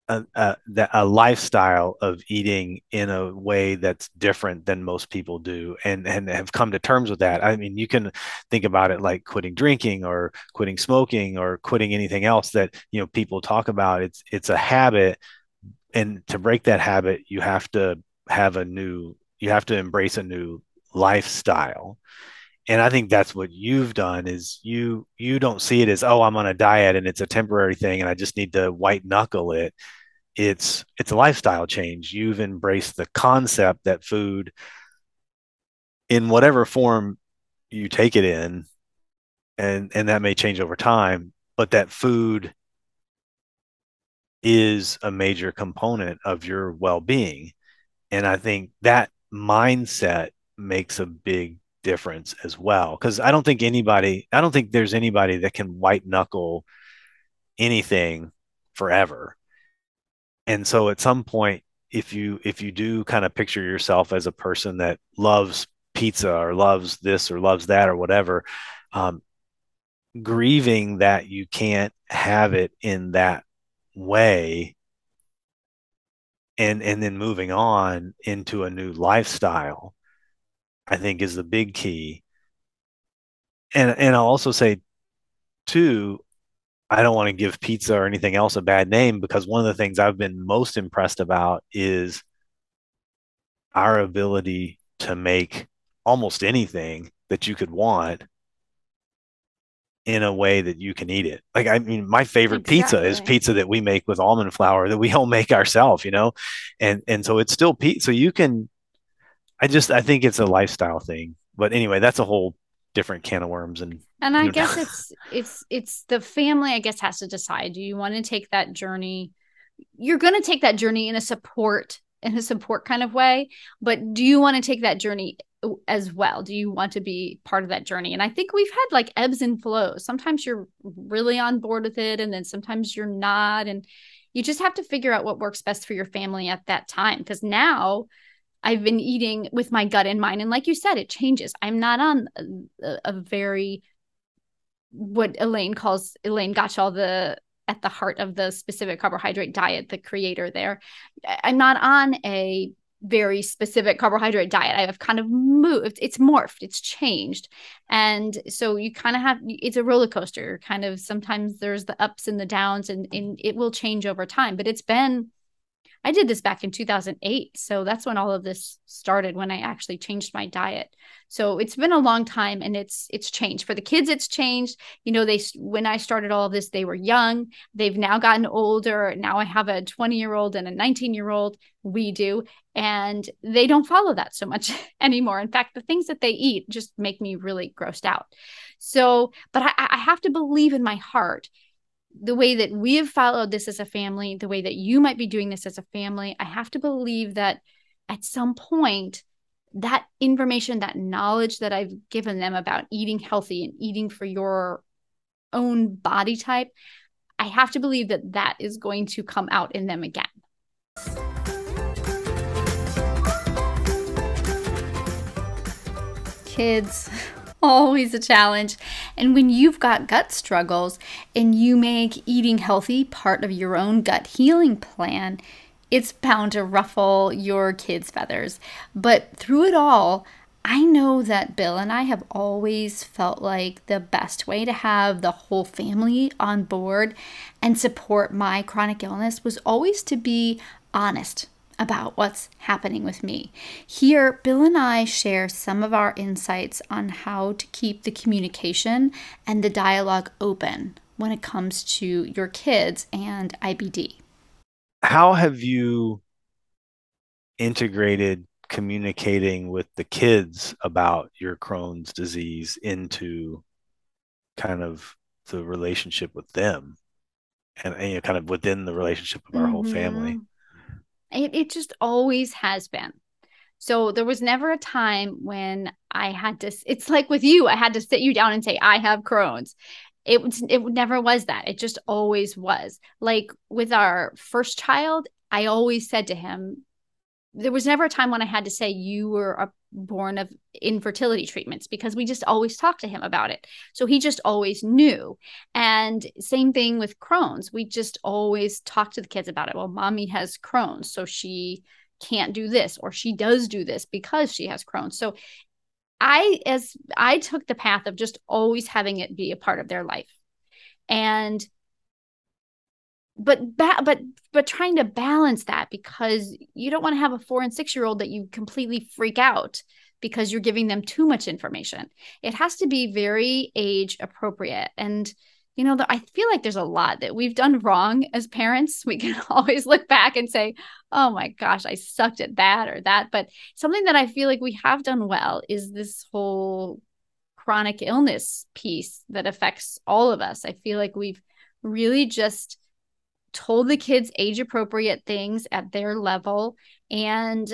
B: a, a, a, lifestyle of eating in a way that's different than most people do and and have come to terms with that i mean you can think about it like quitting drinking or quitting smoking or quitting anything else that you know people talk about it's it's a habit and to break that habit you have to have a new you have to embrace a new lifestyle. And i think that's what you've done is you you don't see it as oh i'm on a diet and it's a temporary thing and i just need to white knuckle it. It's it's a lifestyle change. You've embraced the concept that food in whatever form you take it in and and that may change over time but that food is a major component of your well-being and I think that mindset makes a big difference as well. Because I don't think anybody, I don't think there's anybody that can white knuckle anything forever. And so at some point, if you if you do kind of picture yourself as a person that loves pizza or loves this or loves that or whatever, um, grieving that you can't have it in that way and and then moving on into a new lifestyle i think is the big key. And and i'll also say too i don't want to give pizza or anything else a bad name because one of the things i've been most impressed about is our ability to make almost anything that you could want in a way that you can eat it. Like I mean, my favorite exactly. pizza is pizza that we make with almond flour that we all make ourselves, you know, and and so it's still pizza. So you can. I just I think it's a lifestyle thing, but anyway, that's a whole different can of worms and
A: And I guess it's it's it's the family I guess has to decide do you want to take that journey you're going to take that journey in a support in a support kind of way, but do you want to take that journey uh, as well? Do you want to be part of that journey? And I think we've had like ebbs and flows. Sometimes you're really on board with it and then sometimes you're not and you just have to figure out what works best for your family at that time because now I've been eating with my gut in mind. And like you said, it changes. I'm not on uh, a, a very what Elaine calls Elaine Gottschall the at the heart of the specific carbohydrate diet, the creator there. I'm not on a very specific carbohydrate diet. I've kind of moved, it's morphed, it's changed. And so you kind of have it's a roller coaster. Kind of sometimes there's the ups and the downs, and, and it will change over time. But it's been I did this back in 2008. So that's when all of this started when I actually changed my diet. So it's been a long time and it's it's changed. For the kids it's changed. You know, they when I started all of this they were young. They've now gotten older. Now I have a 20-year-old and a 19-year-old. We do and they don't follow that so much anymore. In fact, the things that they eat just make me really grossed out. So, but I, I have to believe in my heart the way that we have followed this as a family, the way that you might be doing this as a family, I have to believe that at some point, that information, that knowledge that I've given them about eating healthy and eating for your own body type, I have to believe that that is going to come out in them again. Kids always a challenge. And when you've got gut struggles and you make eating healthy part of your own gut healing plan, it's bound to ruffle your kids' feathers. But through it all, I know that Bill and I have always felt like the best way to have the whole family on board and support my chronic illness was always to be honest about what's happening with me. Here, Bill and I share some of our insights on how to keep the communication and the dialogue open when it comes to your kids and IBD.
B: How have you integrated communicating with the kids about your Crohn's disease into kind of the relationship with them and, and you know, kind of within the relationship of our mm-hmm. whole family?
A: It, it just always has been. So there was never a time when I had to, it's like with you, I had to sit you down and say, I have Crohn's. It was, it never was that. It just always was. Like with our first child, I always said to him, there was never a time when I had to say you were a born of infertility treatments because we just always talked to him about it. So he just always knew. And same thing with Crohn's. We just always talk to the kids about it. Well, mommy has Crohn's, so she can't do this or she does do this because she has Crohn's. So I as I took the path of just always having it be a part of their life. And but ba- but but trying to balance that because you don't want to have a 4 and 6 year old that you completely freak out because you're giving them too much information. It has to be very age appropriate and you know, I feel like there's a lot that we've done wrong as parents. We can always look back and say, oh my gosh, I sucked at that or that. But something that I feel like we have done well is this whole chronic illness piece that affects all of us. I feel like we've really just told the kids age appropriate things at their level. And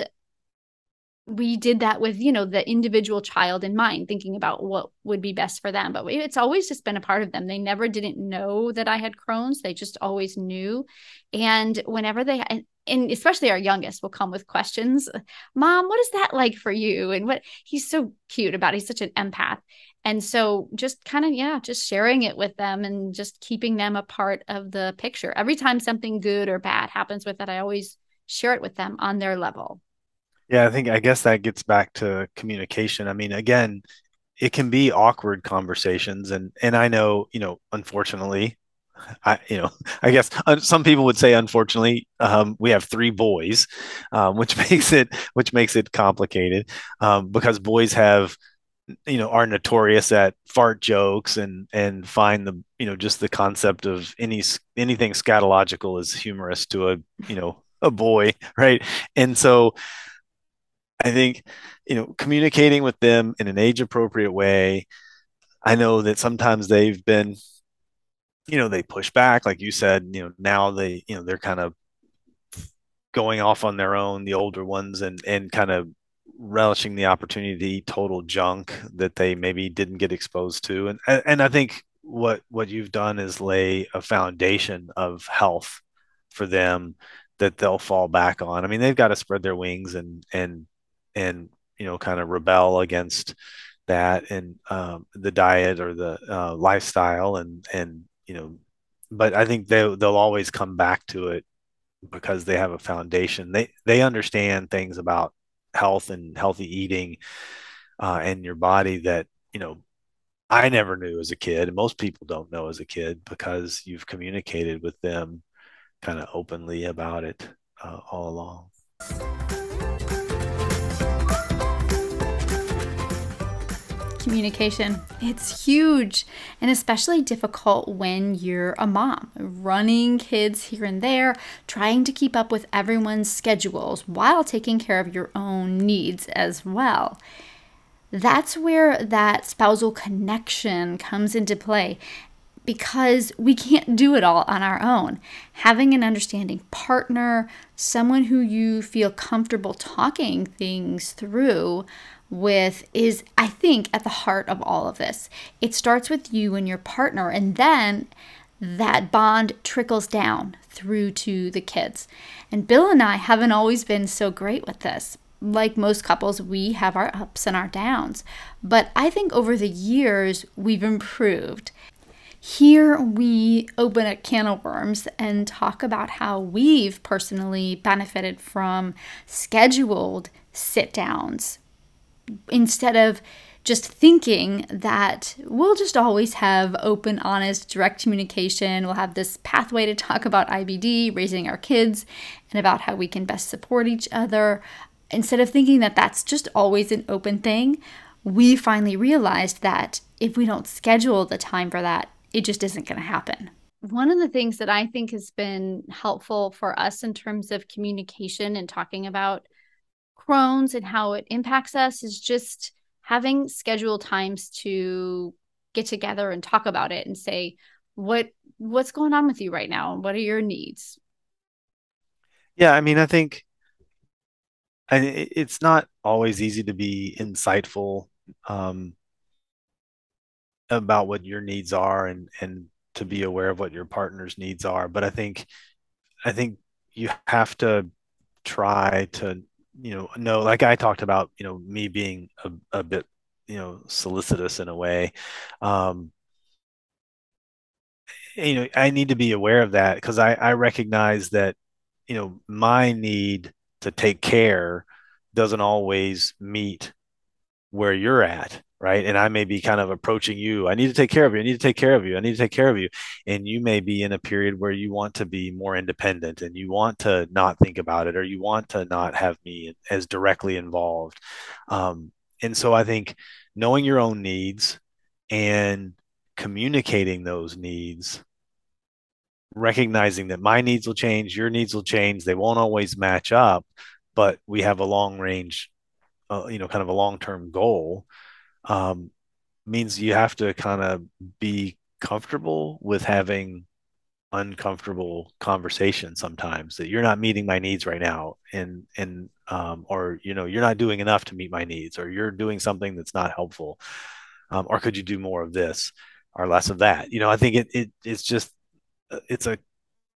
A: we did that with you know the individual child in mind thinking about what would be best for them. But it's always just been a part of them. They never didn't know that i had crohn's. They just always knew. And whenever they and especially our youngest will come with questions. Mom what is that like for you? And what he's so cute about it. he's such an empath. And so just kind of yeah just sharing it with them and just keeping them a part of the picture. Every time something good or bad happens with it i always share it with them on their level.
B: Yeah i think i guess that gets back to communication. I mean again it can be awkward conversations. And and i know you know unfortunately I, you know, I guess some people would say, unfortunately, um, we have three boys, um, which makes it which makes it complicated um, because boys have you know are notorious at fart jokes and and find the you know just the concept of any anything scatological is humorous to a you know a boy right? And so i think you know communicating with them in an age appropriate way I know that sometimes they've been, you know, they push back, like you said, you know, now they, you know, they're kind of going off on their own, the older ones, and and kind of relishing the opportunity to eat total junk that they maybe didn't get exposed to. And and I think what what you've done is lay a foundation of health for them that they'll fall back on. I mean, they've got to spread their wings and and and you know kind of rebel against that and um, the diet or the uh, lifestyle and and you know but I think they they'll always come back to it because they have a foundation. They they understand things about health and healthy eating uh, and your body that you know I never knew as a kid, and most people don't know as a kid because you've communicated with them kind of openly about it uh, all along.
A: Communication. It's huge and especially difficult when you're a mom, running kids here and there, trying to keep up with everyone's schedules while taking care of your own needs as well. That's where that spousal connection comes into play because we can't do it all on our own. Having an understanding partner, someone who you feel comfortable talking things through with is, I think, at the heart of all of this. It starts with you and your partner, and then that bond trickles down through to the kids. And Bill and I haven't always been so great with this. Like most couples, we have our ups and our downs. But I think over the years, we've improved. Here we open a can of worms and talk about how we've personally benefited from scheduled sit downs instead of just thinking that we'll just always have open, honest, direct communication. We'll have this pathway to talk about IBD, raising our kids, and about how we can best support each other. Instead of thinking that that's just always an open thing, we finally realized that if we don't schedule the time for that, it just isn't going to happen. One of the things that I think has been helpful for us in terms of communication and talking about Crohn's and how it impacts us is just having scheduled times to get together and talk about it and say what what's going on with you right now? And what are your needs?
B: Yeah i mean i think and it's not always easy to be insightful um, about what your needs are and and to be aware of what your partner's needs are. But i think i think you have to try to you know, no, like I talked about, you know, me being a, a bit, you know, solicitous in a way. Um, you know, I need to be aware of that because I, I recognize that, you know, my need to take care doesn't always meet where you're at right? And I may be kind of approaching you. I need to take care of you. I need to take care of you. I need to take care of you. And you may be in a period where you want to be more independent and you want to not think about it or you want to not have me as directly involved. Um, and so I think knowing your own needs and communicating those needs recognizing that my needs will change your needs will change they won't always match up but we have a long range uh, you know kind of a long term goal um, means you have to kind of be comfortable with having uncomfortable conversation sometimes that you're not meeting my needs right now and and um, or you know you're not doing enough to meet my needs or you're doing something that's not helpful um, or could you do more of this or less of that? You know i think it, it it's just uh, it's a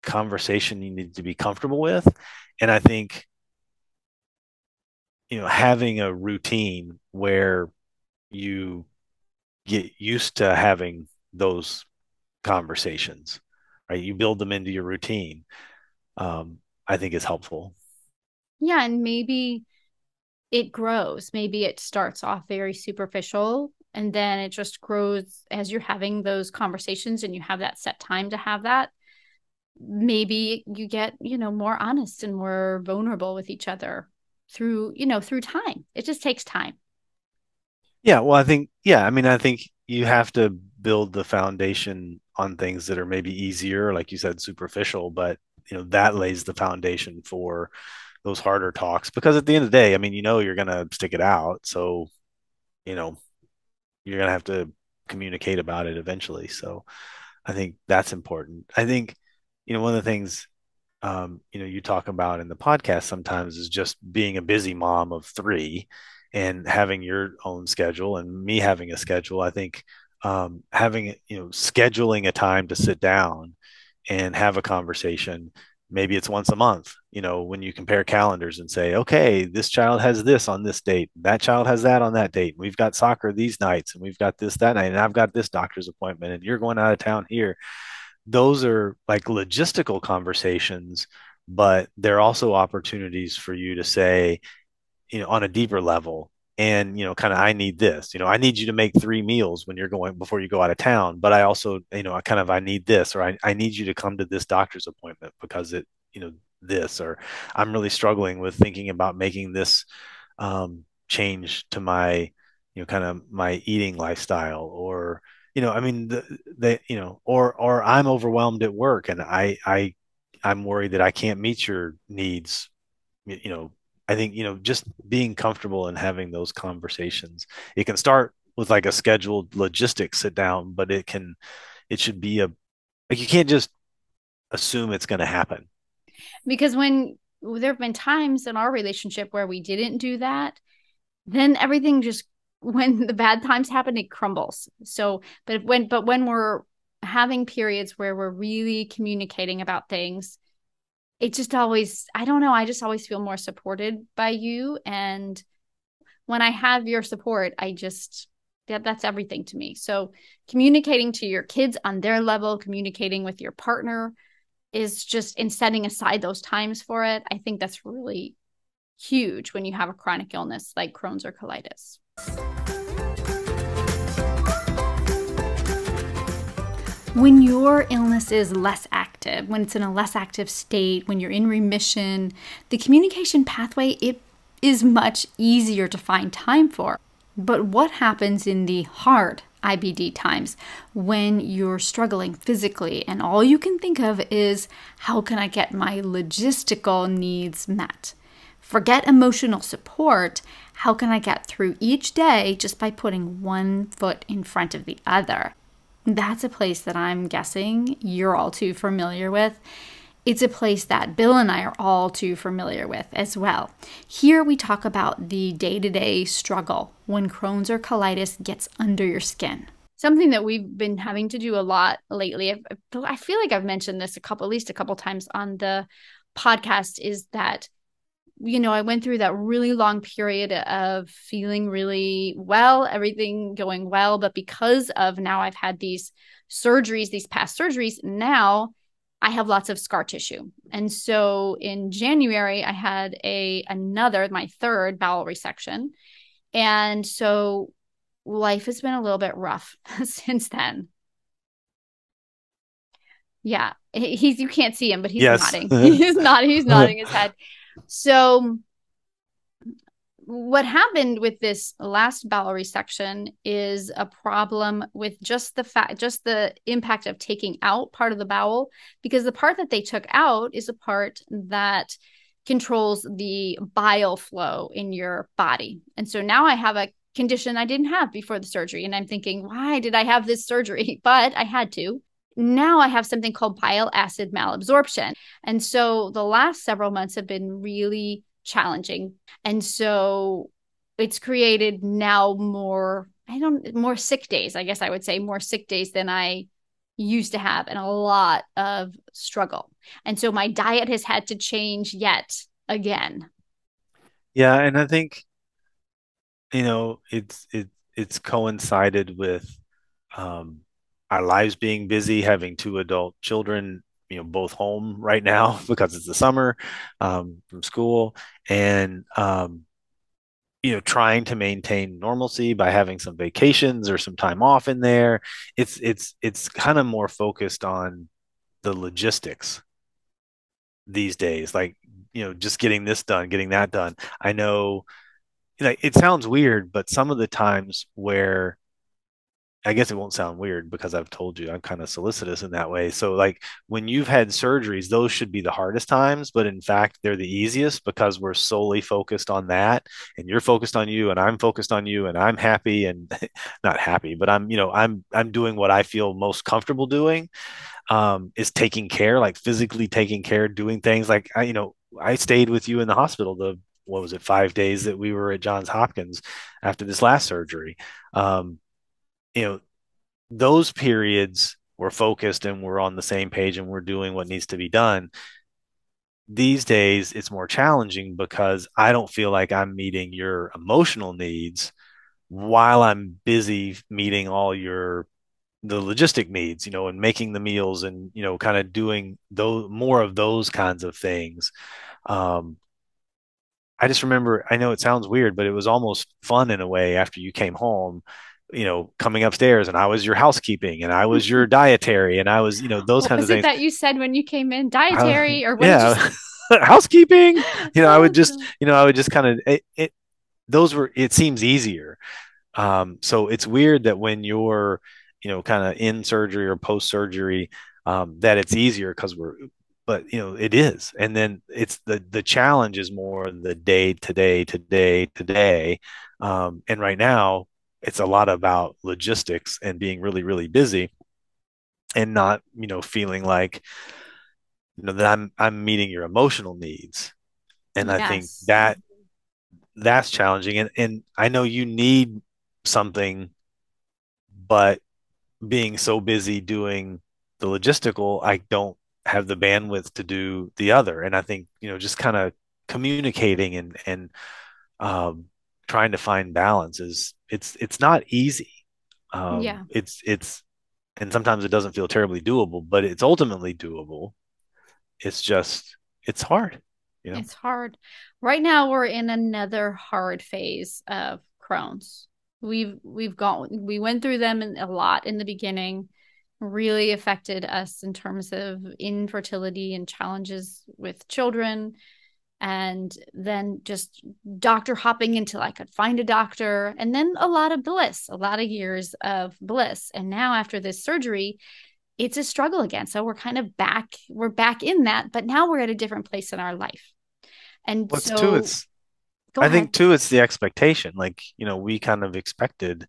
B: conversation you need to be comfortable with and i think you know having a routine where you get used to having those conversations, right? You build them into your routine. Um, I think is helpful.
A: Yeah, and maybe it grows. Maybe it starts off very superficial and then it just grows as you're having those conversations and you have that set time to have that. Maybe you get, you know, more honest and more vulnerable with each other through, you know, through time. It just takes time.
B: Yeah, well, I think, yeah, I mean, I think you have to build the foundation on things that are maybe easier, like you said, superficial, but you know, that lays the foundation for those harder talks because at the end of the day, I mean, you know, you're to stick it out. So, you know, you're to have to communicate about it eventually. So I think that's important. I think, you know, one of the things um, you know, you talk about in the podcast sometimes is just being a busy mom of three and having your own schedule and me having a schedule. I think um, having, you know, scheduling a time to sit down and have a conversation. Maybe it's once a month, you know, when you compare calendars and say, okay, this child has this on this date, that child has that on that date. We've got soccer these nights, and we've got this that night, and I've got this doctor's appointment, and you're going out of town here those are like logistical conversations, but they're also opportunities for you to say, you know, on a deeper level, and you know, kind of, I need this. You know, I need you to make three meals when you're going before you go out of town, but I also, you know, I kind of, I need this, or I, I need you to come to this doctor's appointment because it, you know, this, or I'm really struggling with thinking about making this um, change to my, you know, kind of my eating lifestyle, or you know, I mean, the, the you know, or or I'm overwhelmed at work and I I I'm worried that I can't meet your needs. You know, I think you know, just being comfortable and having those conversations. It can start with like a scheduled logistics sit down, but it can, it should be a like you can't just assume it's going to happen.
A: Because when there have been times in our relationship where we didn't do that, then everything just when the bad times happen, it crumbles. So, but when, but when we're having periods where we're really communicating about things, it just always, I don't know, I just always feel more supported by you. And when I have your support, I just, that, that's everything to me. So, communicating to your kids on their level, communicating with your partner is just in setting aside those times for it. I think that's really huge when you have a chronic illness like Crohn's or colitis. When your illness is less active, when it's in a less active state, when you're in remission, the communication pathway it is much easier to find time for. But what happens in the hard IBD times when you're struggling physically and all you can think of is how can I get my logistical needs met? Forget emotional support. How can I get through each day just by putting one foot in front of the other? That's a place that I'm guessing you're all too familiar with. It's a place that Bill and I are all too familiar with as well. Here we talk about the day to day struggle when Crohn's or colitis gets under your skin. Something that we've been having to do a lot lately, I feel like I've mentioned this a couple, at least a couple times on the podcast, is that you know, I went through that really long period of feeling really well, everything going well. But because of now I've had these surgeries, these past surgeries, now I have lots of scar tissue. And so in January, I had a another, my third bowel resection. And so life has been a little bit rough since then. Yeah, he's you can't see him, but he's yes. nodding. he's nodding. He's nodding his head. So, what happened with this last bowel resection is a problem with just the fact, just the impact of taking out part of the bowel, because the part that they took out is a part that controls the bile flow in your body. And so now I have a condition I didn't have before the surgery. And I'm thinking, why did I have this surgery? But I had to now I have something called bile acid malabsorption. And so the last several months have been really challenging. And so it's created now more, I don't, more sick days, I guess I would say, more sick days than I used to have and a lot of struggle. And so my diet has had to change yet again.
B: Yeah. And I think, you know, it's, it, it's coincided with, um, our lives being busy, having two adult children, you know, both home right now because it's the summer um, from school, and um, you know, trying to maintain normalcy by having some vacations or some time off in there. It's it's it's kind of more focused on the logistics these days, like you know, just getting this done, getting that done. I know, like it sounds weird, but some of the times where I guess it won't sound weird because I've told you I'm kind of solicitous in that way. So like when you've had surgeries, those should be the hardest times, but in fact they're the easiest because we're solely focused on that and you're focused on you and I'm focused on you and I'm happy and not happy, but I'm, you know, I'm I'm doing what I feel most comfortable doing. Um, is taking care, like physically taking care, doing things like I, you know, I stayed with you in the hospital the what was it, five days that we were at Johns Hopkins after this last surgery. Um, you know, those periods we're focused and we're on the same page and we're doing what needs to be done. These days, it's more challenging because I don't feel like I'm meeting your emotional needs while I'm busy meeting all your the logistic needs, you know, and making the meals and you know, kind of doing those more of those kinds of things. Um, I just remember, I know it sounds weird, but it was almost fun in a way after you came home you know, coming upstairs and I was your housekeeping and I was your dietary and I was, you know, those
A: what
B: kinds
A: was
B: of
A: it
B: things.
A: that you said when you came in? Dietary or what?
B: Yeah. housekeeping. You know, I would just, you know, I would just kind of it, it those were it seems easier. Um, so it's weird that when you're, you know, kind of in surgery or post surgery, um, that it's easier because we're but you know it is and then it's the the challenge is more the day to day to day to day um, and right now it's a lot about logistics and being really really busy and not you know feeling like you know that I'm I'm meeting your emotional needs. And yes. I think that that's challenging. And and I know you need something but being so busy doing the logistical I don't have the bandwidth to do the other. And I think you know just kind of communicating and and um, trying to find balance is it's it's not easy. Um, yeah, it's it's and sometimes it doesn't feel terribly doable, but it's ultimately doable. It's just it's hard.
A: You know? It's hard. Right now, we're in another hard phase of Crohn's. We've we've gone we went through them a lot in the beginning really affected us in terms of infertility and challenges with children and then just doctor hopping until I could find a doctor, and then a lot of bliss, a lot of years of bliss. And now after this surgery, it's a struggle again. So we're kind of back, we're back in that, but now we're at a different place in our life. And
B: What's
A: so,
B: too, it's I ahead. think too, it's the expectation. Like, you know, we kind of expected,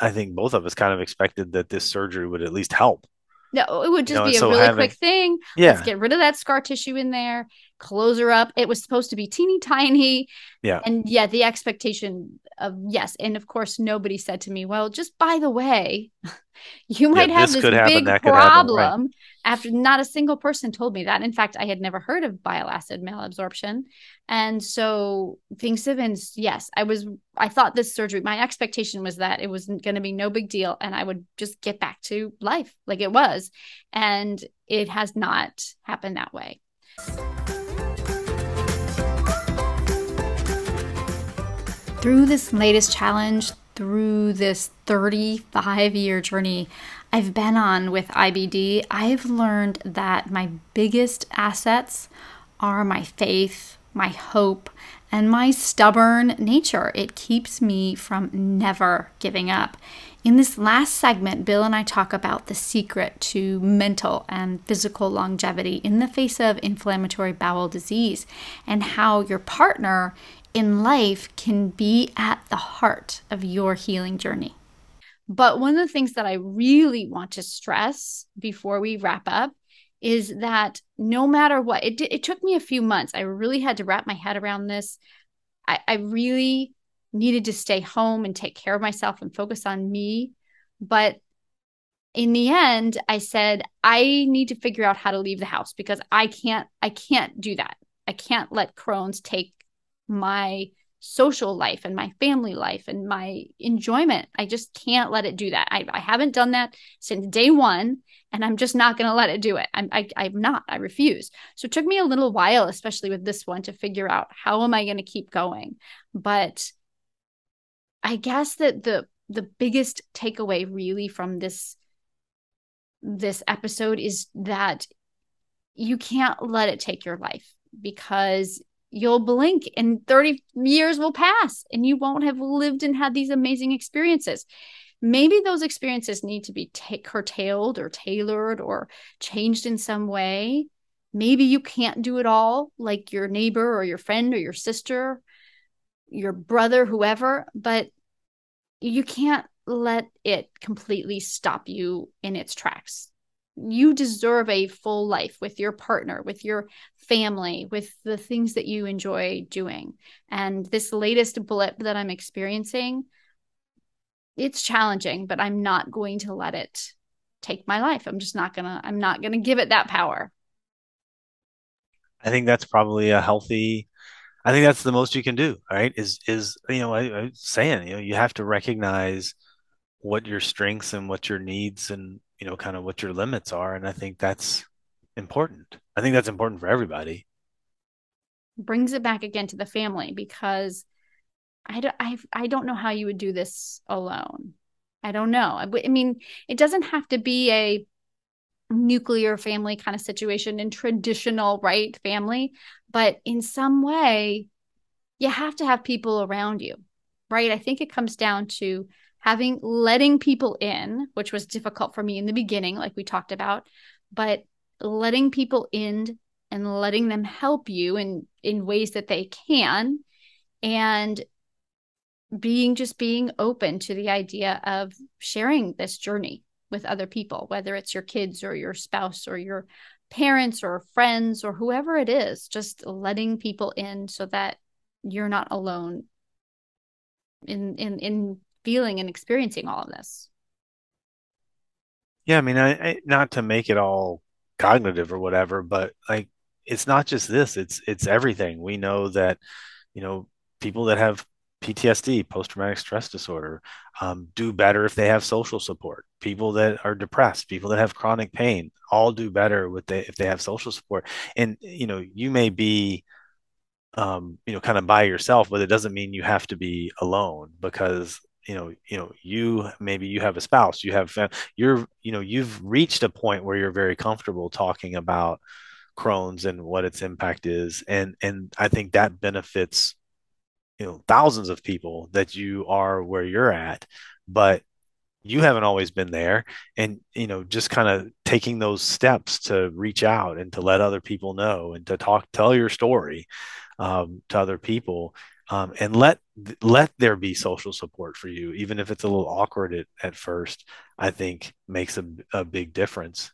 B: I think both of us kind of expected that this surgery would at least help.
A: No, it would just you know, be a so really having, quick thing. Yeah. Let's get rid of that scar tissue in there, close her up. It was supposed to be teeny tiny.
B: Yeah.
A: And yeah, the expectation of yes. And of course, nobody said to me, well, just by the way, you might yeah, have this, this big problem. Right. After not a single person told me that. In fact, I had never heard of bile acid malabsorption. And so things have been, yes, I was, I thought this surgery, my expectation was that it was going to be no big deal and I would just get back to life like it was. And it has not happened that way. Through this latest challenge, through this 35 year journey I've been on with IBD, I've learned that my biggest assets are my faith, my hope, and my stubborn nature. It keeps me from never giving up. In this last segment, Bill and I talk about the secret to mental and physical longevity in the face of inflammatory bowel disease and how your partner in life can be at the heart of your healing journey. But one of the things that I really want to stress before we wrap up is that no matter what, it, it took me a few months. I really had to wrap my head around this. I, I really needed to stay home and take care of myself and focus on me. But in the end, I said, I need to figure out how to leave the house because I can't, I can't do that. I can't let Crohn's take my social life and my family life and my enjoyment. I just can't let it do that. I, I haven't done that since day one, and I'm just not going to let it do it. I'm, I, I'm not. I refuse. So it took me a little while, especially with this one, to figure out how am I going to keep going. But I guess that the the biggest takeaway really from this this episode is that you can't let it take your life because you'll blink and 30 years will pass and you won't have lived and had these amazing experiences. maybe those experiences need to be curtailed or tailored or changed in some way. Maybe you can't do it all like your neighbor or your friend or your sister, your brother, whoever, but you can't let it completely stop you in its tracks. You deserve a full life with your partner, with your family, with the things that you enjoy doing. And this latest blip that I'm experiencing, it's challenging, but I'm not going to let it take my life. I'm just not going to I'm not going to give it that power.
B: I think that's probably a healthy I think that's the most you can do, right? Is is you know, I, I was saying, you know, you have to recognize what your strengths and what your needs and you know kind of what your limits are and i think that's important i think that's important for everybody
A: brings it back again to the family because I don't, I, I don't know how you would do this alone. I don't know. I, I mean, it doesn't have to be a nuclear family kind of situation in traditional right family, but in some way, you have to have people around you, right? I think it comes down to having letting people in, which was difficult for me in the beginning, like we talked about, but letting people in and letting them help you in in ways that they can and being just being open to the idea of sharing this journey with other people whether it's your kids or your spouse or your parents or friends or whoever it is just letting people in so that you're not alone in in in feeling and experiencing all of this.
B: Yeah, I mean, I, I, not to make it all cognitive or whatever, but like it's not just this; it's it's everything. We know that you know people that have PTSD, post traumatic stress disorder, um, do better if they have social support. People that are depressed, people that have chronic pain, all do better with the, if they have social support. And you know, you may be um, you know, kind of by yourself, but it doesn't mean you have to be alone because you know you know you maybe you have a spouse you have you're you know you've reached a point where you're very comfortable talking about crohn's and what its impact is and and i think that benefits you know thousands of people that you are where you're at but you haven't always been there and you know just kind of taking those steps to reach out and to let other people know and to talk tell your story um, to other people um, and let let there be social support for you, even if it's a little awkward at, at first. I think makes a, a big difference.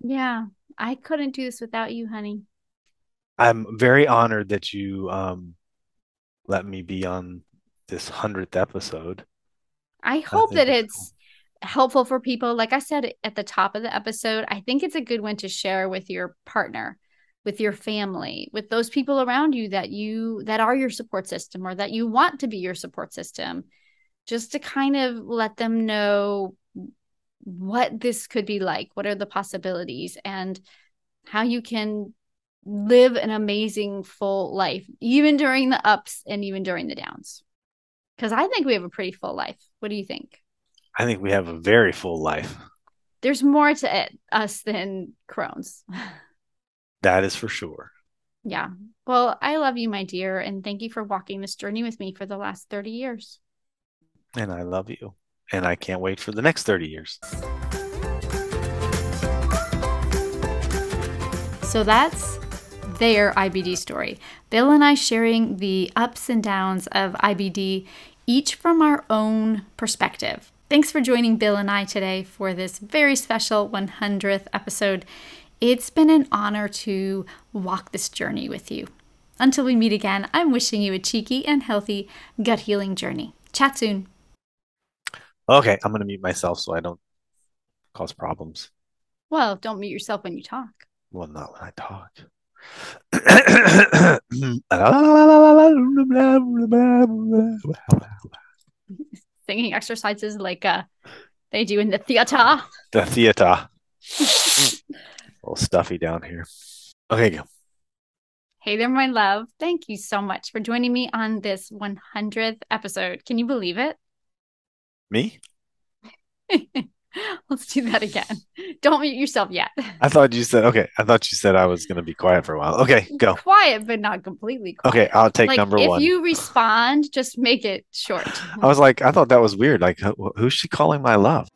A: Yeah, I couldn't do this without you, honey.
B: I'm very honored that you um, let me be on this hundredth episode.
A: I hope I that it's cool. helpful for people. Like I said at the top of the episode, I think it's a good one to share with your partner with your family with those people around you that you that are your support system or that you want to be your support system just to kind of let them know what this could be like what are the possibilities and how you can live an amazing full life even during the ups and even during the downs. Because i think we have a pretty full life. What do you think?
B: I think we have a very full life.
A: There's more to it us than crohn's
B: That is for sure.
A: Yeah. Well, I love you, my dear, and thank you for walking this journey with me for the last 30 years.
B: And I love you. And I can't wait for the next 30 years.
A: So that's their IBD story. Bill and I sharing the ups and downs of IBD, each from our own perspective. Thanks for joining Bill and I today for this very special 100th episode. It's been an honor to walk this journey with you. Until we meet again, I'm wishing you a cheeky and healthy gut healing journey. Chat soon.
B: Okay, I'm going to mute myself so I don't cause problems.
A: Well, don't mute yourself when you talk.
B: Well, not when I talk.
A: Singing exercises like uh, they do in the theater.
B: The theater little stuffy down here. Okay, go.
A: Hey there, my love. Thank you so much for joining me on this 100th episode. Can you believe it?
B: Me?
A: Let's do that again. Don't mute yourself yet.
B: I thought you said okay. I thought you said I was going to be quiet for a while. Okay, go.
A: Quiet, but not completely quiet.
B: Okay, I'll take
A: like,
B: number
A: if
B: one.
A: If you respond, just make it short.
B: I was like, I thought that was weird. Like, who's she calling my love?